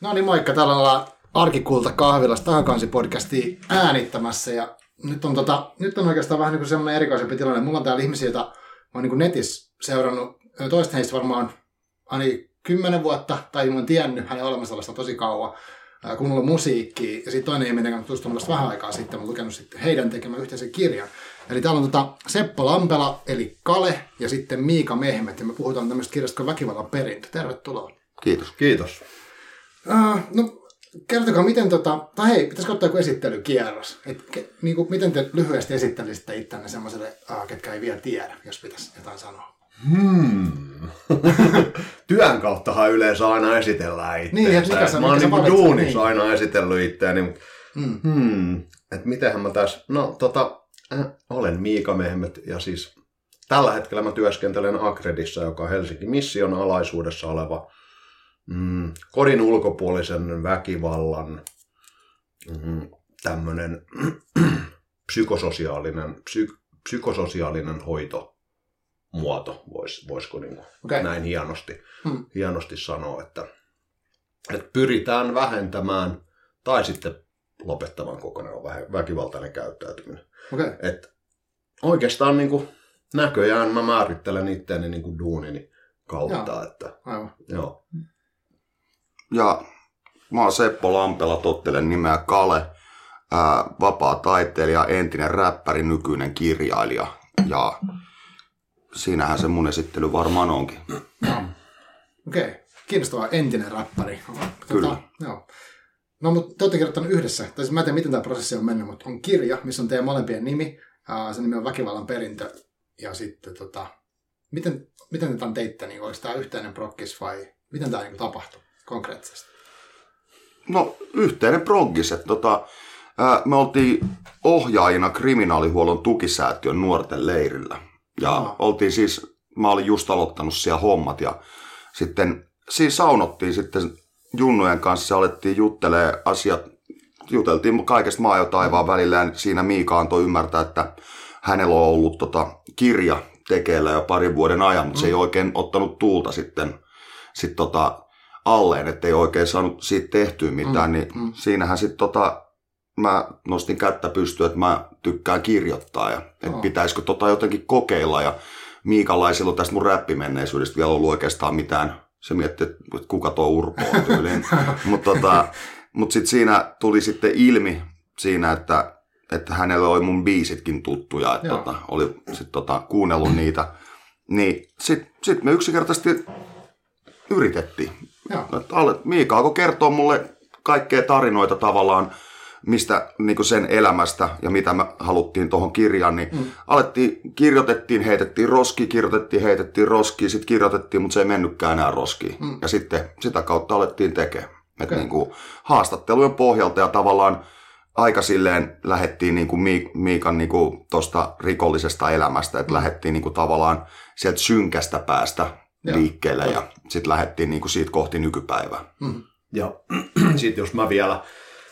No niin, moikka. Täällä ollaan Arkikulta kahvilassa tahakansi podcastia äänittämässä. Ja nyt on, tota, nyt on oikeastaan vähän niin kuin semmoinen erikoisempi tilanne. Mulla on täällä ihmisiä, joita mä oon niin kuin netissä seurannut. Toista heistä varmaan ainakin kymmenen vuotta, tai mä oon tiennyt hänen olemassaolosta tosi kauan kuunnella musiikkia. Ja sitten toinen ihminen, joka tutustunut vasta vähän aikaa sitten, mä oon lukenut sitten heidän tekemän yhteisen kirjan. Eli täällä on tota Seppo Lampela, eli Kale, ja sitten Miika Mehmet, ja me puhutaan tämmöistä kirjasta kuin Väkivallan perintö. Tervetuloa. Kiitos. Kiitos. Uh, no, kertokaa, miten tota, tai hei, pitäisikö ottaa joku esittelykierros? Et, ke, niin kuin, miten te lyhyesti esittelisitte ittänne semmoiselle, uh, ketkä ei vielä tiedä, jos pitäisi jotain sanoa? Hmm. Työn kauttahan yleensä aina esitellään itseänsä. Niin, että mikä sä- mä oon niinku duunissa niin. aina esitellyt itseäni. mutta Mm. Hmm. että mitenhän mä tässä... No tota, äh, olen Miika Mehmet ja siis tällä hetkellä mä työskentelen Akredissa, joka on Helsinki Mission alaisuudessa oleva mm, kodin ulkopuolisen väkivallan mm, tämmöinen psykososiaalinen, psy, psykososiaalinen hoitomuoto, vois, voisiko niin Okei. näin hienosti, Hmm. hienosti sanoa, että, että pyritään vähentämään tai sitten lopettamaan kokonaan väkivaltainen käyttäytyminen. Okei. Et oikeastaan niin kuin, näköjään mä määrittelen itseäni niin kuin duunini kautta, Joo. että Aivan. joo. Ja mä oon Seppo Lampela, tottelen nimeä Kale, ää, vapaa taiteilija, entinen räppäri, nykyinen kirjailija. Ja siinähän se mun esittely varmaan onkin. Okei. Kiinnostavaa entinen räppäri. Kyllä. joo. No, mutta te olette kirjoittanut yhdessä, tai siis mä en tiedä, miten tämä prosessi on mennyt, mutta on kirja, missä on teidän molempien nimi. Uh, se nimi on Väkivallan perintö. Ja sitten, tota, miten, miten te tämän teitte? Niin, oliko tämä yhteinen prokkis vai miten tämä niin tapahtui konkreettisesti? No, yhteinen proggis. Että tota, me oltiin ohjaajina kriminaalihuollon tukisäätiön nuorten leirillä. Ja Aa. oltiin siis, mä olin just aloittanut siellä hommat ja sitten siinä saunottiin sitten junnujen kanssa ja alettiin juttelee asiat, juteltiin kaikesta maa ja taivaan välillä ja siinä Miika antoi ymmärtää, että hänellä on ollut tota kirja tekeillä jo parin vuoden ajan, mutta se ei oikein ottanut tuulta sitten sit tota alleen, ettei oikein saanut siitä tehtyä mitään, Mm, niin mm. siinähän sitten tota, mä nostin kättä pystyyn, että mä tykkään kirjoittaa ja että Joo. pitäisikö tota jotenkin kokeilla ja silloin tästä mun räppimenneisyydestä vielä ollut oikeastaan mitään. Se mietti, että kuka tuo Urpo on tyyliin. Mutta tota, mut sitten siinä tuli sitten ilmi siinä, että, että hänelle oli mun biisitkin tuttuja, että tota, oli sit tota, kuunnellut niitä. Niin sitten sit me yksinkertaisesti yritettiin. Miika alkoi kertoa mulle kaikkea tarinoita tavallaan, mistä niin sen elämästä ja mitä me haluttiin tuohon kirjaan, niin mm. alettiin, kirjoitettiin, heitettiin roski, kirjoitettiin, heitettiin roski, sitten kirjoitettiin, mutta se ei mennytkään enää roskiin. Mm. Ja sitten sitä kautta alettiin tekemään. Okay. Niin kuin, haastattelujen pohjalta ja tavallaan aika silleen lähettiin niin kuin Miik- Miikan niin kuin tosta rikollisesta elämästä, että mm. lähettiin niin kuin tavallaan sieltä synkästä päästä Joo. liikkeelle ja sitten lähdettiin niin kuin siitä kohti nykypäivää. Mm. Ja sitten jos mä vielä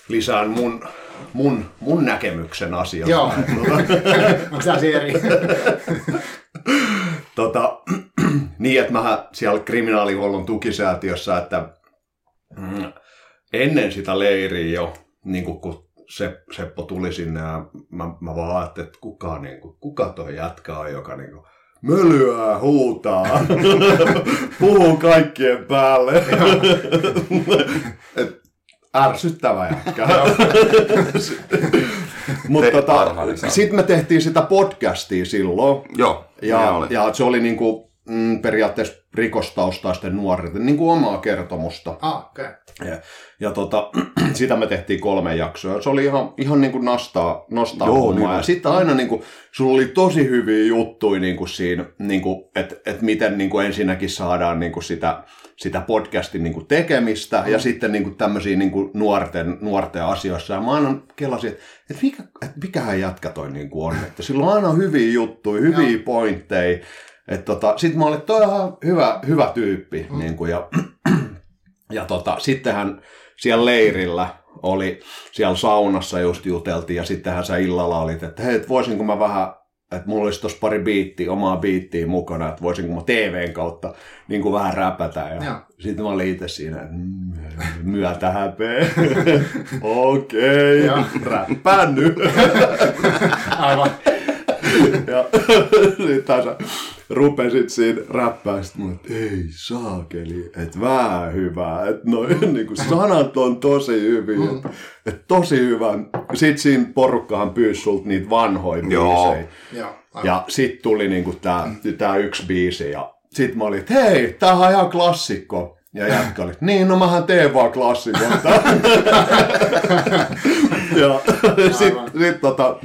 lisään mun, mun, mun näkemyksen asioista. Joo. Onko tämä eri? tota, niin, että mä siellä kriminaalihuollon tukisäätiössä, että mm, ennen sitä leiriä jo, niin kuin kun se, Seppo tuli sinne ja mä, mä vaan ajattelin, että kuka, niin kuin, kuka toi jätkä on, joka niin kuin, mölyää, huutaa, puhuu kaikkien päälle. Et, ärsyttävä jätkä. Mutta tota, sitten me tehtiin sitä podcastia silloin. Joo, Ja, ja se oli niinku, mm, periaatteessa rikostaustaisten nuorten niin kuin omaa kertomusta. ah, okei. Okay. Ja, ja tota, sitä me tehtiin kolme jaksoa. Se oli ihan, ihan niin kuin nastaa, nastaa Joo, hommaa. niin. Ja sitten aina niin kuin, sulla oli tosi hyviä juttuja niin kuin siinä, niin kuin, että et miten niin kuin ensinnäkin saadaan niin kuin sitä, sitä podcastin niin kuin tekemistä mm. ja sitten niin kuin tämmöisiä niin kuin nuorten, nuorten asioissa. Ja mä aina kelasin, että, että, mikä, että mikähän jätkä toi niin kuin on. Että sillä on aina hyviä juttuja, hyviä Joo. Tota, sitten mä olin, että toi on ihan hyvä, hyvä tyyppi. Mm. Niin kuin, ja ja tota, sittenhän siellä leirillä oli, siellä saunassa just juteltiin ja sittenhän sä illalla olit, että hei, et voisinko mä vähän että mulla olisi tuossa pari biittiä, omaa biittiä mukana, että voisinko mä TVn kautta niin kuin vähän räpätä. Ja Joo. sitten mä olin itse siinä, että myötä häpeä. Okei, Joo. räppään nyt. Aivan. ja sitten sä rupesit siinä räppää, sit mulle, että ei saakeli, että vähän hyvää, että noin niin kuin sanat on tosi hyviä, että, että tosi hyvä. Sitten siinä porukkahan pyysi sulta niitä vanhoja biisejä. Joo. Ja sitten tuli niinku tää, tää yksi biisi ja sit mä olin, että hei, tämähän on ihan klassikko. Ja jätkä oli, niin no mähän teen vaan klassikon. ja sit, sit tota,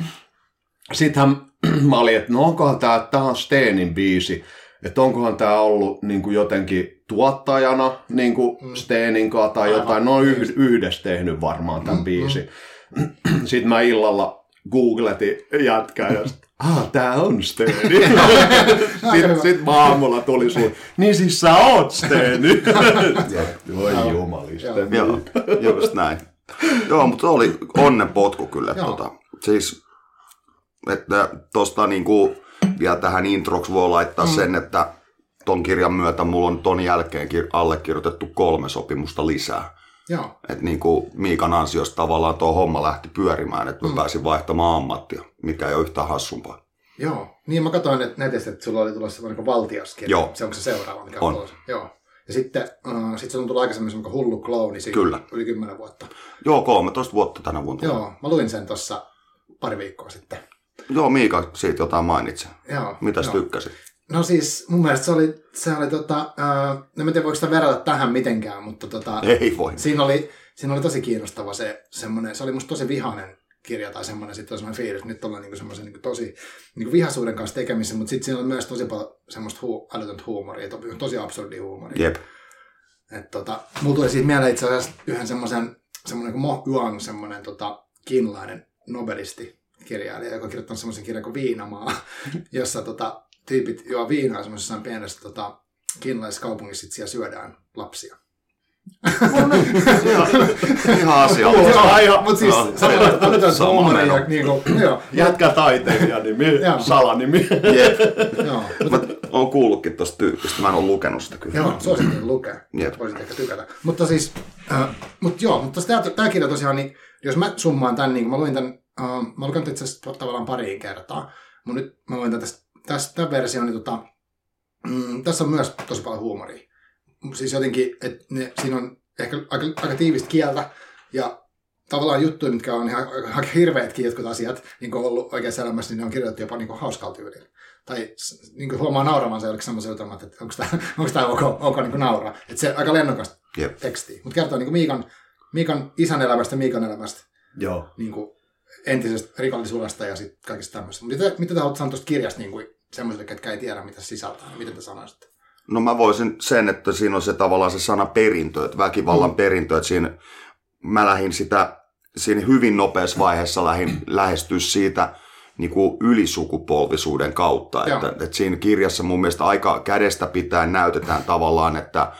sittenhän mä olin, että no onkohan tää, tää on Steenin biisi, että onkohan tää ollut niinku jotenkin tuottajana niinku Steenin kanssa tai Aivan. jotain, no yh- yhdessä tehnyt varmaan tämän biisin. Sitten mä illalla googletin jätkää ja sit, ah, tää on Steeni. Sitten sit mä aamulla tuli sun, niin siis sä oot Steeni. Voi jumalista. Joo, just näin. Joo, mutta se oli onnenpotku kyllä. Joo. Tota, siis, että tosta niinku, vielä tähän introksi voi laittaa mm. sen, että ton kirjan myötä mulla on ton jälkeenkin allekirjoitettu kolme sopimusta lisää. Joo. Että niinku Miikan ansiosta tavallaan tuo homma lähti pyörimään, että mä mm. pääsin vaihtamaan ammattia, mikä ei ole yhtään hassumpaa. Joo. Niin mä katsoin että netistä, että sulla oli tulossa semmoinen kuin valtioskirja. Joo. Se onko se seuraava, mikä On. tulossa? Joo. Ja sitten uh, sit se on tullut aikaisemmin semmoinen kuin hullu klouni siitä Kyllä. yli 10 vuotta. Joo, 13 vuotta tänä vuonna. Joo, mä luin sen tuossa pari viikkoa sitten. Joo, Miika siitä jotain mainitsi. Joo. Mitäs joo. tykkäsit? No siis mun mielestä se oli, se oli tota, uh, no mä en tiedä voiko sitä verrata tähän mitenkään, mutta tota, Ei voi. siinä oli, siinä oli tosi kiinnostava se semmoinen, se oli musta tosi vihainen kirja tai semmoinen, sitten semmoinen fiilis, että nyt ollaan niinku semmoisen niinku tosi niinku vihaisuuden kanssa tekemisissä, mutta sitten siinä oli myös tosi paljon semmoista huu, älytöntä huumoria, to, tosi absurdia huumoria. Jep. Et tota, mulla tuli siitä mieleen itse asiassa yhden semmoisen, semmoinen kuin Mo Yuang, semmoinen tota, kiinalainen nobelisti, kirjailija, joka on kirjoittanut semmoisen kirjan kuin Viinamaa, jossa tota, tyypit juo viinaa semmoisessa pienessä tota, kiinalaisessa kaupungissa, sit siellä syödään lapsia. Ihan asia. Mutta siis Joo. se on älytöntä Sama huumoria meno. ja niinku, joo, Jätkä taiteilija nimi, salanimi. Jep. joo. Mä oon kuullutkin tosta tyypistä, mä en oo lukenut sitä kyllä. Joo, suosittelen lukea. Jep. Voisit ehkä tykätä. Mutta siis, äh, mut joo, mutta tämä, kirja tosiaan, niin jos mä summaan tämän, niin mä luin tämän, äh, mä lukenut itse asiassa tavallaan pariin kertaa, mutta nyt mä tämän tästä, tästä tämän version, niin tota, mm, tässä on myös tosi paljon huumoria. Siis jotenkin, että siinä on ehkä aika, aika tiivistä kieltä ja tavallaan juttuja, mitkä on ihan aika hirveätkin jotkut asiat, niin kuin ollut oikeassa elämässä, niin ne on kirjoitettu jopa niin kuin hauskalla tyylillä. Tai niin kuin huomaa nauravansa jollekin semmoisen jutun, että onko tämä, onko tämä ok, ok niin kuin nauraa. Että se aika lennokasta Jep. tekstiä. Mutta kertoo niin kuin Miikan, Miikan isän elämästä, Miikan elämästä, Joo. niin kuin entisestä rikollisuudesta ja sitten kaikista tämmöistä. Mitä, mitä te haluatte sanoa tuosta kirjasta niin kuin semmoisille, ketkä ei tiedä, mitä se sisältää? Miten te sanoisitte? No mä voisin sen, että siinä on se tavallaan se sana perintö, että väkivallan Mm. perintö, että siinä mä lähdin sitä, siinä hyvin nopeassa vaiheessa lähdin lähestyä siitä niin kuin ylisukupolvisuuden kautta. Joo. Että, että siinä kirjassa mun mielestä aika kädestä pitäen näytetään tavallaan, että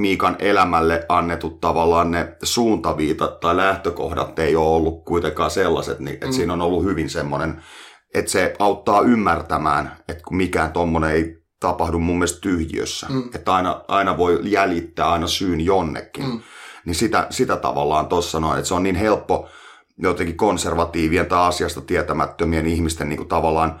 Miikan elämälle annetut tavallaan ne suuntaviitat tai lähtökohdat ei ole ollut kuitenkaan sellaiset, niin että Mm. siinä on ollut hyvin semmoinen, että se auttaa ymmärtämään, että kun mikään tommonen ei tapahdu mun mielestä tyhjiössä, Mm. että aina, aina voi jäljittää aina syyn jonnekin, Mm. niin sitä, sitä tavallaan tuossa noin, että se on niin helppo jotenkin konservatiivien tai asiasta tietämättömien ihmisten niin kuin tavallaan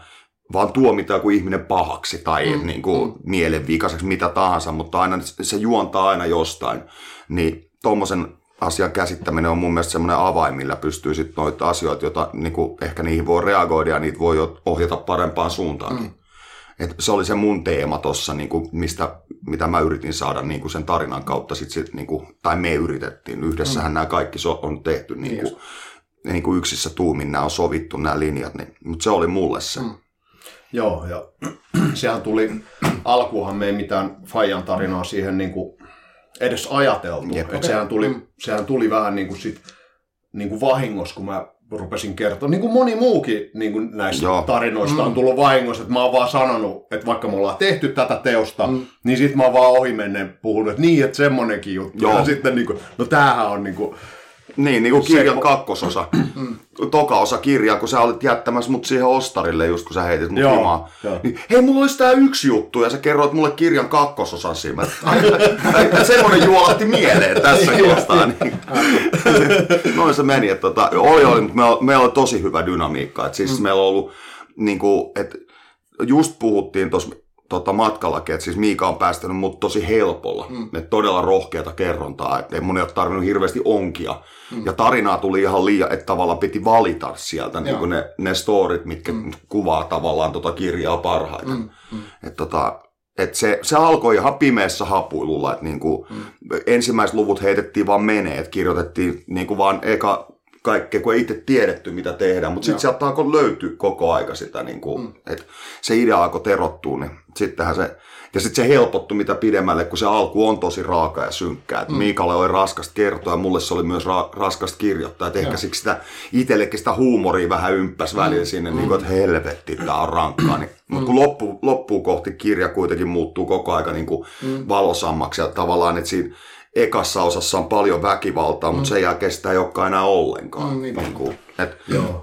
vaan tuomita joku ihminen pahaksi tai Mm, niin kuin mm. mielenvikaiseksi, mitä tahansa, mutta aina se juontaa aina jostain. Niin tuommoisen asian käsittäminen on mun mielestä semmoinen avain, millä pystyy sitten noita asioita, joita niin kuin ehkä niihin voi reagoida ja niitä voi ohjata parempaan suuntaankin. Mm. Et se oli se mun teema tuossa, niin kuin, mistä, mitä mä yritin saada niin kuin sen tarinan kautta, sit, sit, niin kuin, tai me yritettiin. Yhdessähän mm. nämä kaikki so, on tehty niin Niin kuin, niin kuin yksissä tuumin, nämä on sovittu nämä linjat, niin, mutta se oli mulle se. Mm. Joo, ja sehän tuli, alkuunhan me ei mitään Fajan tarinaa siihen niin kuin edes ajateltu. Jep. Okei. sehän, tuli, Mm. sehän tuli vähän niin kuin sit, niin kuin vahingossa, kun mä rupesin kertoa. Niin kuin moni muukin niin kuin näistä Joo. tarinoista Mm. on tullut vahingossa, että mä oon vaan sanonut, että vaikka me ollaan tehty tätä teosta, mm. niin sit mä oon vaan ohimennen puhunut, että niin, että semmonenkin juttu. Joo. Ja sitten niin kuin, no tämähän on niin kuin, Niin, niin kuin kirjan se, kakkososa. Toka osa kirjaa, kun sä olit jättämässä mut siihen ostarille, just kun sä heitit mut Joo, himaa. joo. Niin, hei, mulla olisi tää yksi juttu, ja sä kerroit mulle kirjan kakkososan siinä. Semmoinen juolatti mieleen tässä kohtaa. Niin. Noin se meni, että tota, oli, oli, mutta meillä, meillä oli tosi hyvä dynamiikka. Et siis meillä on ollut, niin kuin, että just puhuttiin tuossa tota, matkallakin, että siis Miika on päästänyt mut tosi helpolla. Mm. Et todella rohkeata kerrontaa, että ei mun ei ole tarvinnut hirveästi onkia. Mm. Ja tarinaa tuli ihan liian, että tavallaan piti valita sieltä niin kuin ne, ne storit, mitkä mm. kuvaa tavallaan tota kirjaa parhaiten. Mm. Mm. Et tota, et se, se alkoi ihan pimeässä hapuilulla, että niinku, mm. ensimmäiset luvut heitettiin vaan menee, että kirjoitettiin niinku vaan eka kaikkea, kun ei itse tiedetty mitä tehdään, mutta sitten sieltä alkoi löytyä koko aika sitä, niinku, mm. että se idea alkoi terottua, niin sittenhän se, ja sitten se helpottui mitä pidemmälle, kun se alku on tosi raaka ja synkkää. Mm. Miikalle oli raskasta kertoa ja mulle se oli myös ra- raskasta kirjoittaa. Et ehkä siksi sitä itsellekin sitä huumoria vähän ympäs välillä sinne, mm. niin kuin, että helvetti, tämä on rankkaa. Niin, mm. Mutta kun loppu, loppuun kohti kirja kuitenkin muuttuu koko aika niin kuin mm. valosammaksi ja tavallaan, että siinä ekassa osassa on paljon väkivaltaa, mutta sen jälkeen sitä ei olekaan enää ollenkaan. Mm, niinpä. niin kuin, et,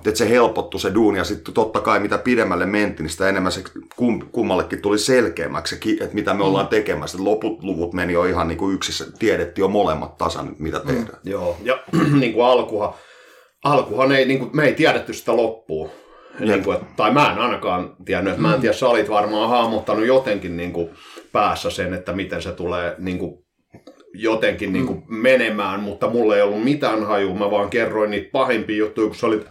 et se helpottui se duuni ja sitten totta kai mitä pidemmälle mentiin, niin sitä enemmän se kum, kummallekin tuli selkeämmäksi, että mitä me ollaan tekemässä. Loput luvut meni jo ihan niin kuin yksissä, tiedettiin jo molemmat tasan, mitä tehdään. Joo, ja niin kuin alkuhan, alkuhan ei, niin kuin, me ei tiedetty sitä loppua. Niin kuin, että, tai mä en ainakaan tiennyt, että mä en tiedä, sä olit varmaan hahmottanut jotenkin niin kuin, päässä sen, että miten se tulee niin kuin, jotenkin niin kuin, menemään, mutta mulla ei ollut mitään hajua, mä vaan kerroin niitä pahimpia juttuja, kun sä olit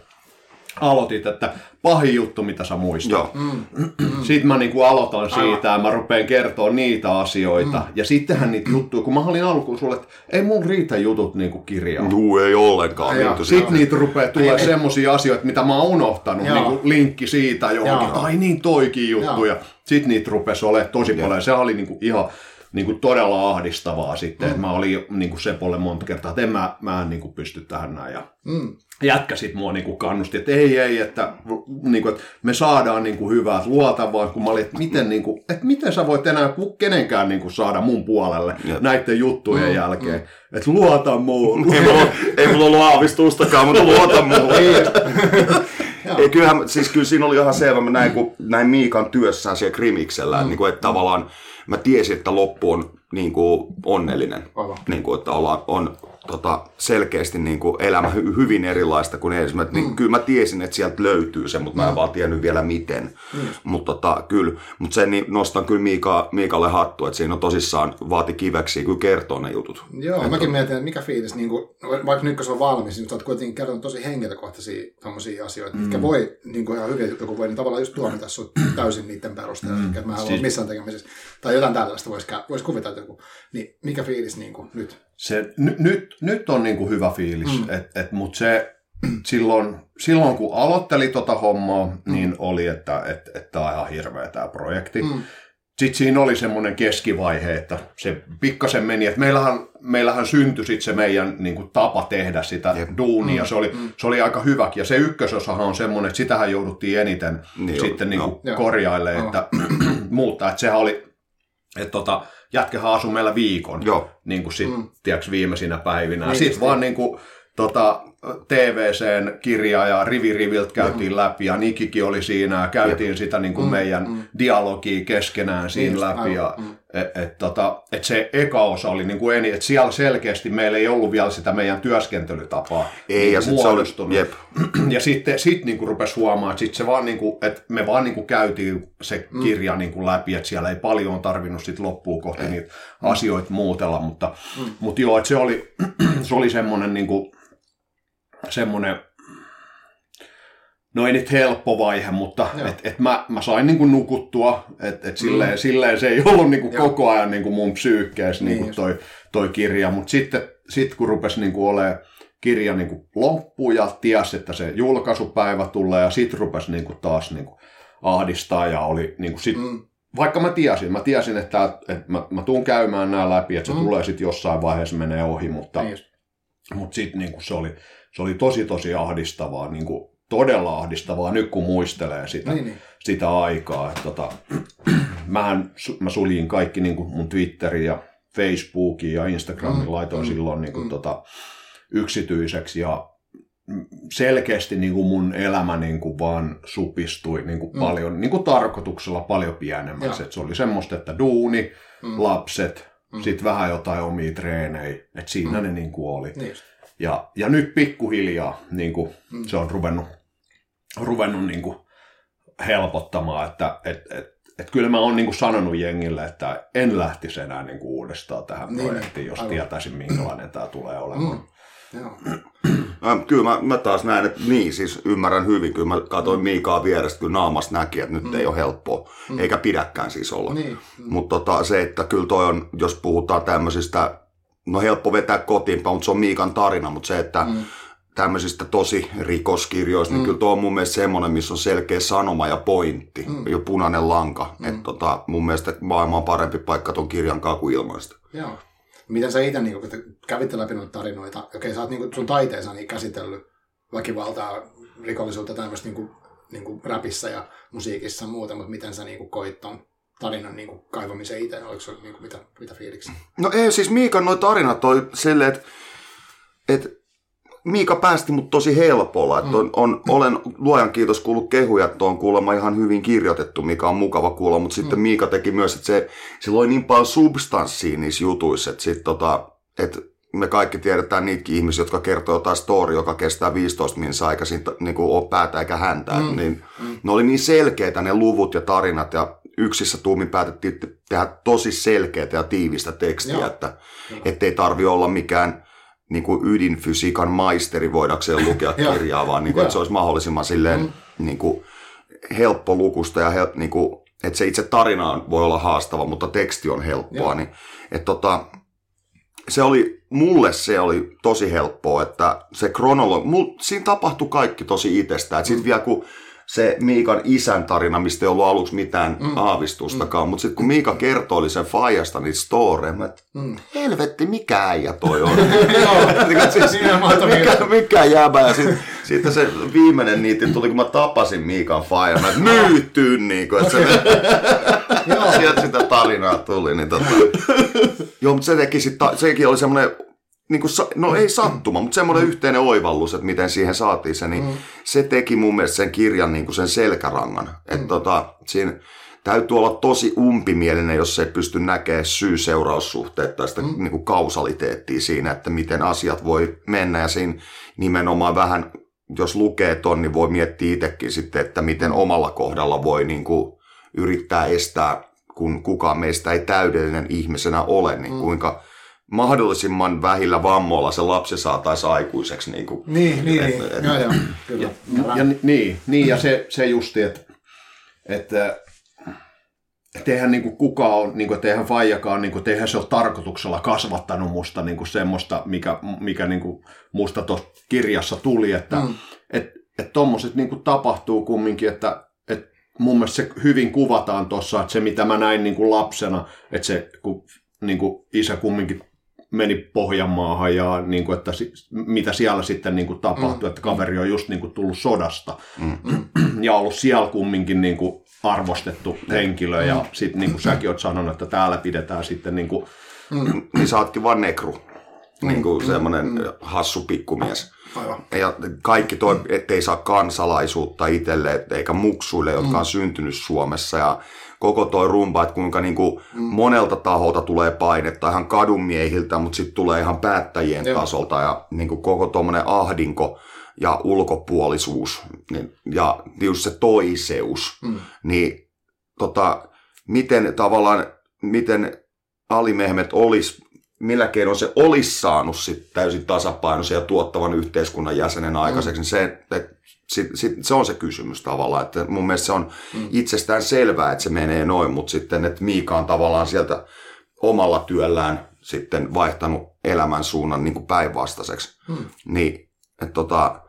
aloitit, että pahin juttu, mitä sä muistat. Joo. Sitten mä niinku aloitan siitä ja mä rupean kertoa niitä asioita. Ja sittenhän niitä juttuja, kun mä olin alkuun sulle, että ei mun riitä jutut niinku kirjaan. Juu, ei ollenkaan. Niin, Sitten niitä rupeaa tulee semmosia asioita, mitä mä oon unohtanut, Joo. niin kuin linkki siitä johonkin, Joo. ai niin toikin juttu, Joo. ja sitten niitä rupesi olemaan tosi paljon, se oli niin kuin ihan niin kuin todella ahdistavaa sitten, että mä olin niin kuin Sepolle monta kertaa, että en mä, mä en niin kuin pysty tähän näin, ja Mm. jätkä sit mua niinku kannusti, että ei, ei, että, niinku, että me saadaan niinku hyvää, että luota vaan, kun mä olin, että miten, niinku, että miten sä voit enää kenenkään niinku saada mun puolelle Jep. näiden juttujen jälkeen, että luota muuhun. ei, mulla, ei mulla ollut aavistustakaan, mutta luota mulle. Ei, kyllähän, siis kyllä siinä oli ihan selvä, mä näin, kun näin Miikan työssään siellä Krimiksellä, mm. niin kuin, että tavallaan mä tiesin, että loppu on niin kuin, onnellinen. Aivan. Niin kuin, että ollaan, on tota, selkeästi niin kuin, elämä hy, hyvin erilaista kuin ensimmäiset. Niin, Kyllä mä tiesin, että sieltä löytyy se, mutta mä en vaan tiennyt vielä miten. Mutta tota, kyllä, mutta sen niin nostan kyllä Miika, Miikalle hattu, että siinä on tosissaan vaati kiveksi kyllä kertoa ne jutut. Joo, mäkin mietin, että mikä fiilis, niin kuin, vaikka nyt kun se on valmis, niin sä oot kuitenkin kertonut tosi henkilökohtaisia tommosia asioita, mitkä voi, niin kuin ihan hyviä, joku voi niin tavallaan just tuomita sut täysin niiden perusteella, mm. että mä en ole missään tekemisessä, tai jotain tällaista voisi vois kuvitella että joku. Niin mikä fiilis niin kuin, nyt? Se, n- nyt, nyt on niinku hyvä fiilis, mm. et, et, mutta se silloin, silloin kun aloitteli tota hommaa, mm. niin oli, että et, et tämä on ihan hirveä tämä projekti. Mm. Sitten siinä oli semmoinen keskivaihe, että se pikkasen meni, että meillähän, meillähän syntyi sitten se meidän niin kuin, tapa tehdä sitä Jep. duunia, se oli, se oli aika hyväkin. Ja se ykkösosahan on semmoinen, että sitähän jouduttiin eniten Niin sitten niin kuin, Joo. korjailemaan, että muuttaa. Että sehän oli, että tota, jätkähän asui meillä viikon Joo. niin kuin sit, Mm. tiedätkö, viimeisinä päivinä. Niin, Sitten vaan niin kuin, tota, TVCn kirjaa ja rivi riviltä käytiin läpi ja Nikikin oli siinä ja käytiin sitä niin kuin Mm, meidän mm. dialogia keskenään siinä just, läpi. Ja, mm. et, et, tota, et se eka osa oli niin kuin eni, että siellä selkeästi meillä ei ollut vielä sitä meidän työskentelytapaa Ei, niin ja kuin sit se oli- jep. Ja sitten sit niinku rupesi huomaamaan, että sit se vaan niinku, että me vaan niinku käytiin se kirja niinku läpi, että siellä ei paljon tarvinnut sit loppuun kohti ei. niitä asioita muutella, mutta, mm. mutta joo, että se oli, se oli semmoinen niinku, semmoinen, no ei nyt helppo vaihe, mutta Joo. et, et mä, mä sain niinku nukuttua, että et silleen, mm. silleen se ei ollut niinku Joo. koko ajan niinku mun psyykkeessä Niin niinku toi, toi kirja, mutta sitten sit kun rupesi niinku olemaan kirja niinku loppu ja tiesi, että se julkaisupäivä tulee ja sitten rupesi niinku taas niinku ahdistaa ja oli niinku sit, Mm. vaikka mä tiesin, mä tiesin, että, että mä, mä tuun käymään nämä läpi, että se Mm. tulee sitten jossain vaiheessa menee ohi, mutta, Niin mutta sitten niinku se, oli, se oli tosi tosi ahdistavaa, niinku todella ahdistavaa nyt kun muistelee sitä, Niin, niin. sitä aikaa. Että tota, mähän, mä suljin kaikki niin kuin mun Twitterin ja Facebookin ja Instagramin Mm, laitoin mm, silloin niin kuin, mm. tota, yksityiseksi ja selkeästi niin kuin mun elämä niin kuin vaan supistui niin kuin mm. paljon, niin kuin tarkoituksella paljon pienemmäksi. Se oli semmoista, että duuni, mm. lapset, mm. sitten vähän jotain omia treenejä, että siinä mm. ne niin kuin oli. Niin ja, ja nyt pikkuhiljaa niin kuin, mm. se on ruvennut, ruvennut niin kuin, helpottamaan, että et, et, et kyllä mä oon niin kuin sanonut jengille, että en lähtisi enää niin kuin uudestaan tähän niin, projektiin, jos aivan. tietäisin minkälainen tämä tulee olemaan. Mm. Joo. Kyllä mä, mä taas näen, että niin, siis ymmärrän hyvin. Kyllä mä katsoin Miikaa vierestä, kyllä naamasta näki, että nyt mm. ei ole helppoa. Mm. Eikä pidäkään siis olla. Niin. Mm. Mutta tota, se, että kyllä toi on, jos puhutaan tämmöisistä, no helppo vetää kotiin, mutta se on Miikan tarina, mutta se, että mm. tämmöisistä tosi rikoskirjoista, niin mm. niin kyllä tuo on mun mielestä semmoinen, missä on selkeä sanoma ja pointti, mm. jo punainen lanka. Mm. Että tota, mun mielestä maailma on parempi paikka ton kirjan kanssa kuin ilmaista. Joo. Miten sä itse, niin kun kävitte läpi noita tarinoita, okei, sä oot niin sun taiteessa niin käsitellyt väkivaltaa, rikollisuutta tämmöistä niin niin kuin räpissä ja musiikissa ja muuta, mutta miten sä niin koit ton tarinan niin kuin kaivamisen itse? Oliko se niin kuin, mitä, mitä fiiliksi? No ei, siis Miikan noin tarinat on silleen, että, että Miika päästi mut tosi helpolla. Että on, on, olen luojan kiitos kuullut kehuja, että on kuulemma ihan hyvin kirjoitettu, mikä on mukava kuulla, mutta sitten mm. Miika teki myös, että se, se loi niin paljon substanssia niissä jutuissa, että, sit, tota, että me kaikki tiedetään niitäkin ihmisiä, jotka kertoo jotain story, joka kestää 15 minsa eikä siitä niin kuin ole päätä eikä häntä. Mm. Niin, mm. Ne oli niin selkeitä ne luvut ja tarinat ja yksissä tuumin päätettiin tehdä tosi selkeää ja tiivistä tekstiä, Joo. että ei tarvi olla mikään niin kuin ydinfysiikan maisteri voidakseen lukea kirjaa, vaan niin kuin, että se olisi mahdollisimman silleen mm. niin kuin, helppo lukusta ja hel, niin kuin, että se itse tarina voi olla haastava, mutta teksti on helppoa. Niin, että tota, se oli, mulle se oli tosi helppoa, että se kronologi, siinä tapahtui kaikki tosi itsestään. Sitten mm. vielä kun se Miikan isän tarina, mistä ei ollut aluksi mitään mm. aavistustakaan. Mm. Mutta sitten kun Miika kertoi sen Fajasta niitä storeja, mä et, mm. helvetti, mikä äijä toi on? Siis, mikä, mikä jäbä? Ja sitten sit se viimeinen niitti tuli, kun mä tapasin Miikan Fajan. Mä myyttyyn niin kuin, että se, sieltä sitä tarinaa tuli. Niin tota. Joo, mutta se teki sit, sekin oli semmoinen niin kuin, no ei sattuma, mutta semmoinen mm. yhteinen oivallus, että miten siihen saatiin se, niin mm. se teki mun mielestä sen kirjan niin kuin sen selkärangan. Mm. Että tota, siinä täytyy olla tosi umpimielinen, jos ei pysty näkemään syy-seuraussuhteet tai sitä mm. niin kuin kausaliteettia siinä, että miten asiat voi mennä. Ja siinä nimenomaan vähän, jos lukee ton, niin voi miettiä itsekin sitten, että miten omalla kohdalla voi niin kuin yrittää estää, kun kukaan meistä ei täydellinen ihmisenä ole, niin mm. Mahdollisimman vähillä vammoilla se lapsi saataisiin aikuiseksi. Niin, kuin, niin, niin, et, niin. Et, joo, joo, kyllä. Ja, ja, niin, niin, ja se, se justi, että, että et eihän niin kuin kukaan on, niin että eihän Faijakaan, niin kuin, eihän se ole tarkoituksella kasvattanut musta niin kuin semmoista, mikä, mikä niin kuin musta tuossa kirjassa tuli, että mm. et, et tommoset niin kuin tapahtuu kumminkin, että et mun mielestä se hyvin kuvataan tuossa, että se mitä mä näin niin kuin lapsena, että se kun niin kuin isä kumminkin meni Pohjanmaahan ja niin kuin, että mitä siellä sitten niin kuin tapahtui, mm. että kaveri on just niin kuin tullut sodasta mm. ja ollut siellä kumminkin niin kuin arvostettu henkilö ja mm. sitten niin kuin säkin oot sanonut, että täällä pidetään sitten niin kuin... Mm. Niin sä ootkin vaan nekru, niin kuin mm. semmoinen mm. hassu pikkumies. Aivan. Ja kaikki toi, ettei saa kansalaisuutta itselle, eikä muksuille, jotka mm. on syntynyt Suomessa ja koko toi rumba, että kuinka niinku mm. monelta taholta tulee painetta ihan kadunmiehiltä, mutta sitten tulee ihan päättäjien Joo. tasolta ja niinku koko tuommoinen ahdinko ja ulkopuolisuus niin, ja just se toiseus, mm. niin tota, miten tavallaan, miten Ali Mehmet olisi millä keinoin se olisi saanut sit täysin tasapainoisen ja tuottavan yhteiskunnan jäsenen aikaiseksi, mm. niin se, että sit, sit, se on se kysymys tavallaan, että mun mielestä se on mm. itsestään selvää, että se menee noin, mutta sitten, että Miika on tavallaan sieltä omalla työllään sitten vaihtanut elämän suunnan niin kuin päinvastaiseksi. Mm. Niin, että tota,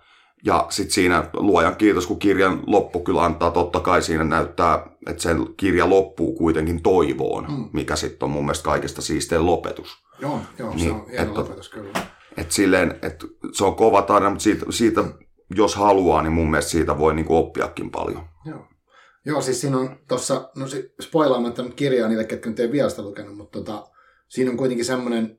ja sitten siinä luojan kiitos, kun kirjan loppu kyllä antaa, totta kai siinä näyttää, että sen kirja loppuu kuitenkin toivoon, mm. mikä sitten on mun mielestä kaikista siistein lopetus. Joo, joo niin, se on hieno että, lopetus kyllä. Et silleen, et se on kova tarina, mutta siitä, siitä jos haluaa, niin mun mielestä siitä voi niinku oppiakin paljon. Joo. Joo, siis siinä on tuossa, no spoilaamatta nyt kirjaa niille, ketkä nyt ei vielä sitä lukenut, mutta tota, siinä on kuitenkin semmoinen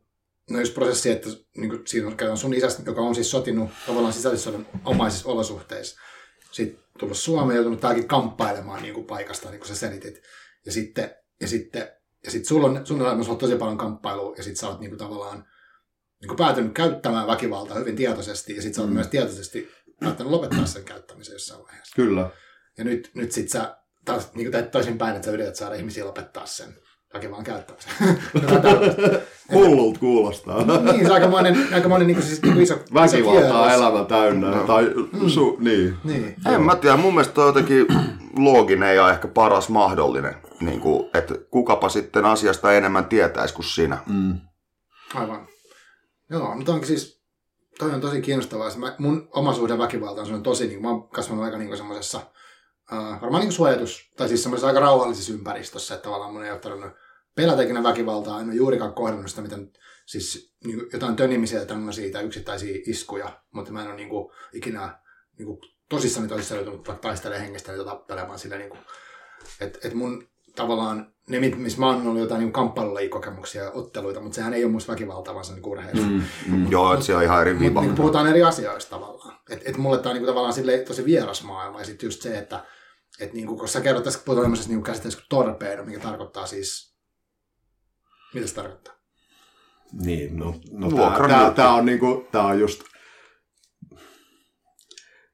no just prosessi, että niin kuin siinä on sun isästä, joka on siis sotinut tavallaan sisällissodan omaisissa olosuhteissa. Sitten tullut Suomeen joutunut täälläkin kamppailemaan niin kuin paikasta, niin kuin sä selitit. Ja sitten, ja sitten, ja sitten sulla on, sun elämässä on tosi paljon kamppailua, ja sitten sä oot niin kuin tavallaan niin kuin päätynyt käyttämään väkivaltaa hyvin tietoisesti, ja sitten sä oot mm. myös tietoisesti päättänyt lopettaa sen käyttämisen jossain vaiheessa. Kyllä. Ja nyt, nyt sit sä taas niin kuin toisinpäin, että sä yrität saada ihmisiä lopettaa sen väkivallan käyttämisen. Hullut kuulostaa. niin, se on aikamoinen, aikamoinen niin kuin, siis, niin kuin iso, Väkivaltaa iso elämä täynnä. No. Tai su, niin. Niin. En mä tiedä, mun mielestä toi on jotenkin looginen ja ehkä paras mahdollinen. Niin kuin, että kukapa sitten asiasta enemmän tietäisi kuin sinä. Mm. Aivan. Joo, mutta onkin siis, toi on tosi kiinnostavaa. Mä, mun oma suhde väkivaltaan on tosi, niin mä oon kasvanut aika niin semmoisessa, uh, varmaan niin suojatus, tai siis semmoisessa aika rauhallisessa ympäristössä, että tavallaan mun ei ole tarvinnut pelätä ikinä väkivaltaa, en ole juurikaan kohdannut sitä, miten siis niin jotain tönimisiä tämmöisiä tai yksittäisiä iskuja, mutta mä en ole niin kuin, ikinä niin kuin, tosissani tosissaan joutunut vaikka taistelemaan hengestä ja tappelemaan sillä niin kuin, että et mun tavallaan ne, missä mä oon ollut jotain niin kamppailulajikokemuksia ja otteluita, mutta sehän ei ole musta väkivaltaa, vaan se on niin urheilu. Mm, mm, joo, se on ihan eri viiva. Niin puhutaan eri asioista tavallaan. Että et mulle tämä on niin tavallaan silleen, tosi vieras maailma. Ja sitten just se, että et niin kuin, kun sä kerrot tässä, puhutaan tämmöisestä niin käsitteestä kuin torpedo, mikä tarkoittaa siis... Mitä se tarkoittaa? Niin, no, no tämä, tämä, tämä, on niinku, tämä on just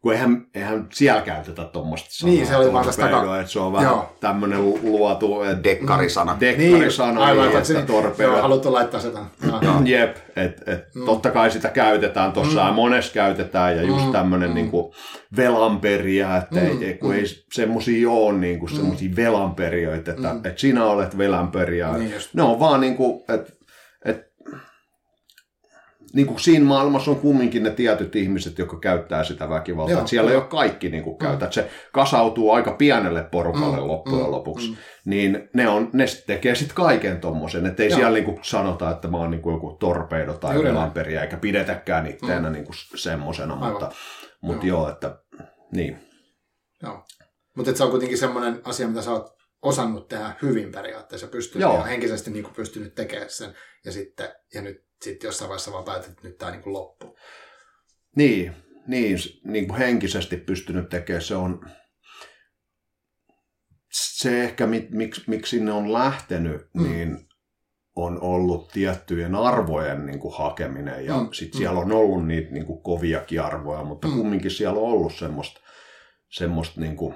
kun eihän, eihän siellä käytetä tuommoista sanaa. Niin, se oli vaan tästä taka... että se on vähän Joo. tämmöinen luotu... Että dekkarisana. Dekkarisana, niin, aivan, niin, että niin, torpedo. Joo, haluttu laittaa sitä. Jep, että et, mm. totta kai sitä käytetään tuossa mm. ja monessa käytetään ja just mm. tämmöinen mm. niinku velanperiä, että mm. ei, kun mm. ei semmoisia ole niinku semmoisia mm. velanperiöitä, että mm. et sinä olet velanperiä. Niin ne on vaan niinku, että niin kuin siinä maailmassa on kumminkin ne tietyt ihmiset, jotka käyttää sitä väkivaltaa. Joo, siellä jo. ei ole kaikki niin kuin käytä. Mm. Se kasautuu aika pienelle porukalle mm, loppujen mm, lopuksi. Mm. Niin ne, on, ne tekee sitten kaiken tommosen. Että ei joo. siellä niin kuin sanota, että mä oon niin kuin joku torpeido tai velanperiä, eikä pidetäkään itteenä mm. niin kuin semmosena. Mutta, mutta joo. joo, että niin. Joo. Mutta se on kuitenkin semmoinen asia, mitä sä oot osannut tehdä hyvin periaatteessa, pystynyt Joo. ja henkisesti niin kuin pystynyt tekemään sen. Ja, sitten, ja nyt sitten jossain vaiheessa vaan päätit, että nyt tämä niin loppuu. Niin, niin, niin kuin henkisesti pystynyt tekemään, se on se ehkä, miksi, miksi sinne on lähtenyt, mm. niin on ollut tiettyjen arvojen niin kuin hakeminen ja mm. sitten siellä on ollut niitä niin kuin koviakin arvoja, mutta mm. kumminkin siellä on ollut semmoista, semmoista niin kuin,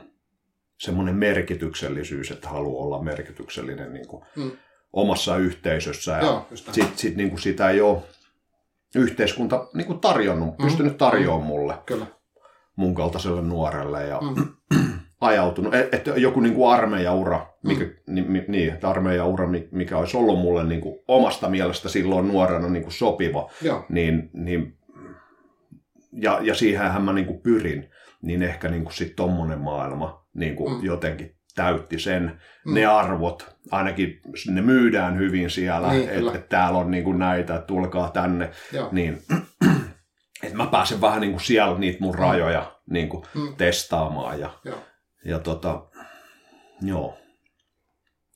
semmoinen merkityksellisyys, että haluaa olla merkityksellinen niin kuin, mm omassa yhteisössä. Ja sitten sit, niin kuin sitä ei ole yhteiskunta niin kuin tarjonnut, mm. pystynyt tarjoamaan mulle, Kyllä. mun kaltaiselle nuorelle. Ja mm. ajautunut, että joku niin kuin armeijaura, mikä, mm. niin, niin, armeijaura, mikä olisi ollut mulle niin kuin omasta mielestä silloin nuorena niin kuin sopiva, Joo. niin, niin ja, ja siihenhän mä niin kuin pyrin, niin ehkä niin kuin sit tommonen maailma niin kuin mm. jotenkin täytti sen, mm. ne arvot, ainakin ne myydään hyvin siellä, niin, että et täällä on niinku näitä, että tulkaa tänne, Joo. niin että mä pääsen vähän niinku siellä niitä mun mm. rajoja niinku mm. testaamaan ja, joo. ja tota, joo.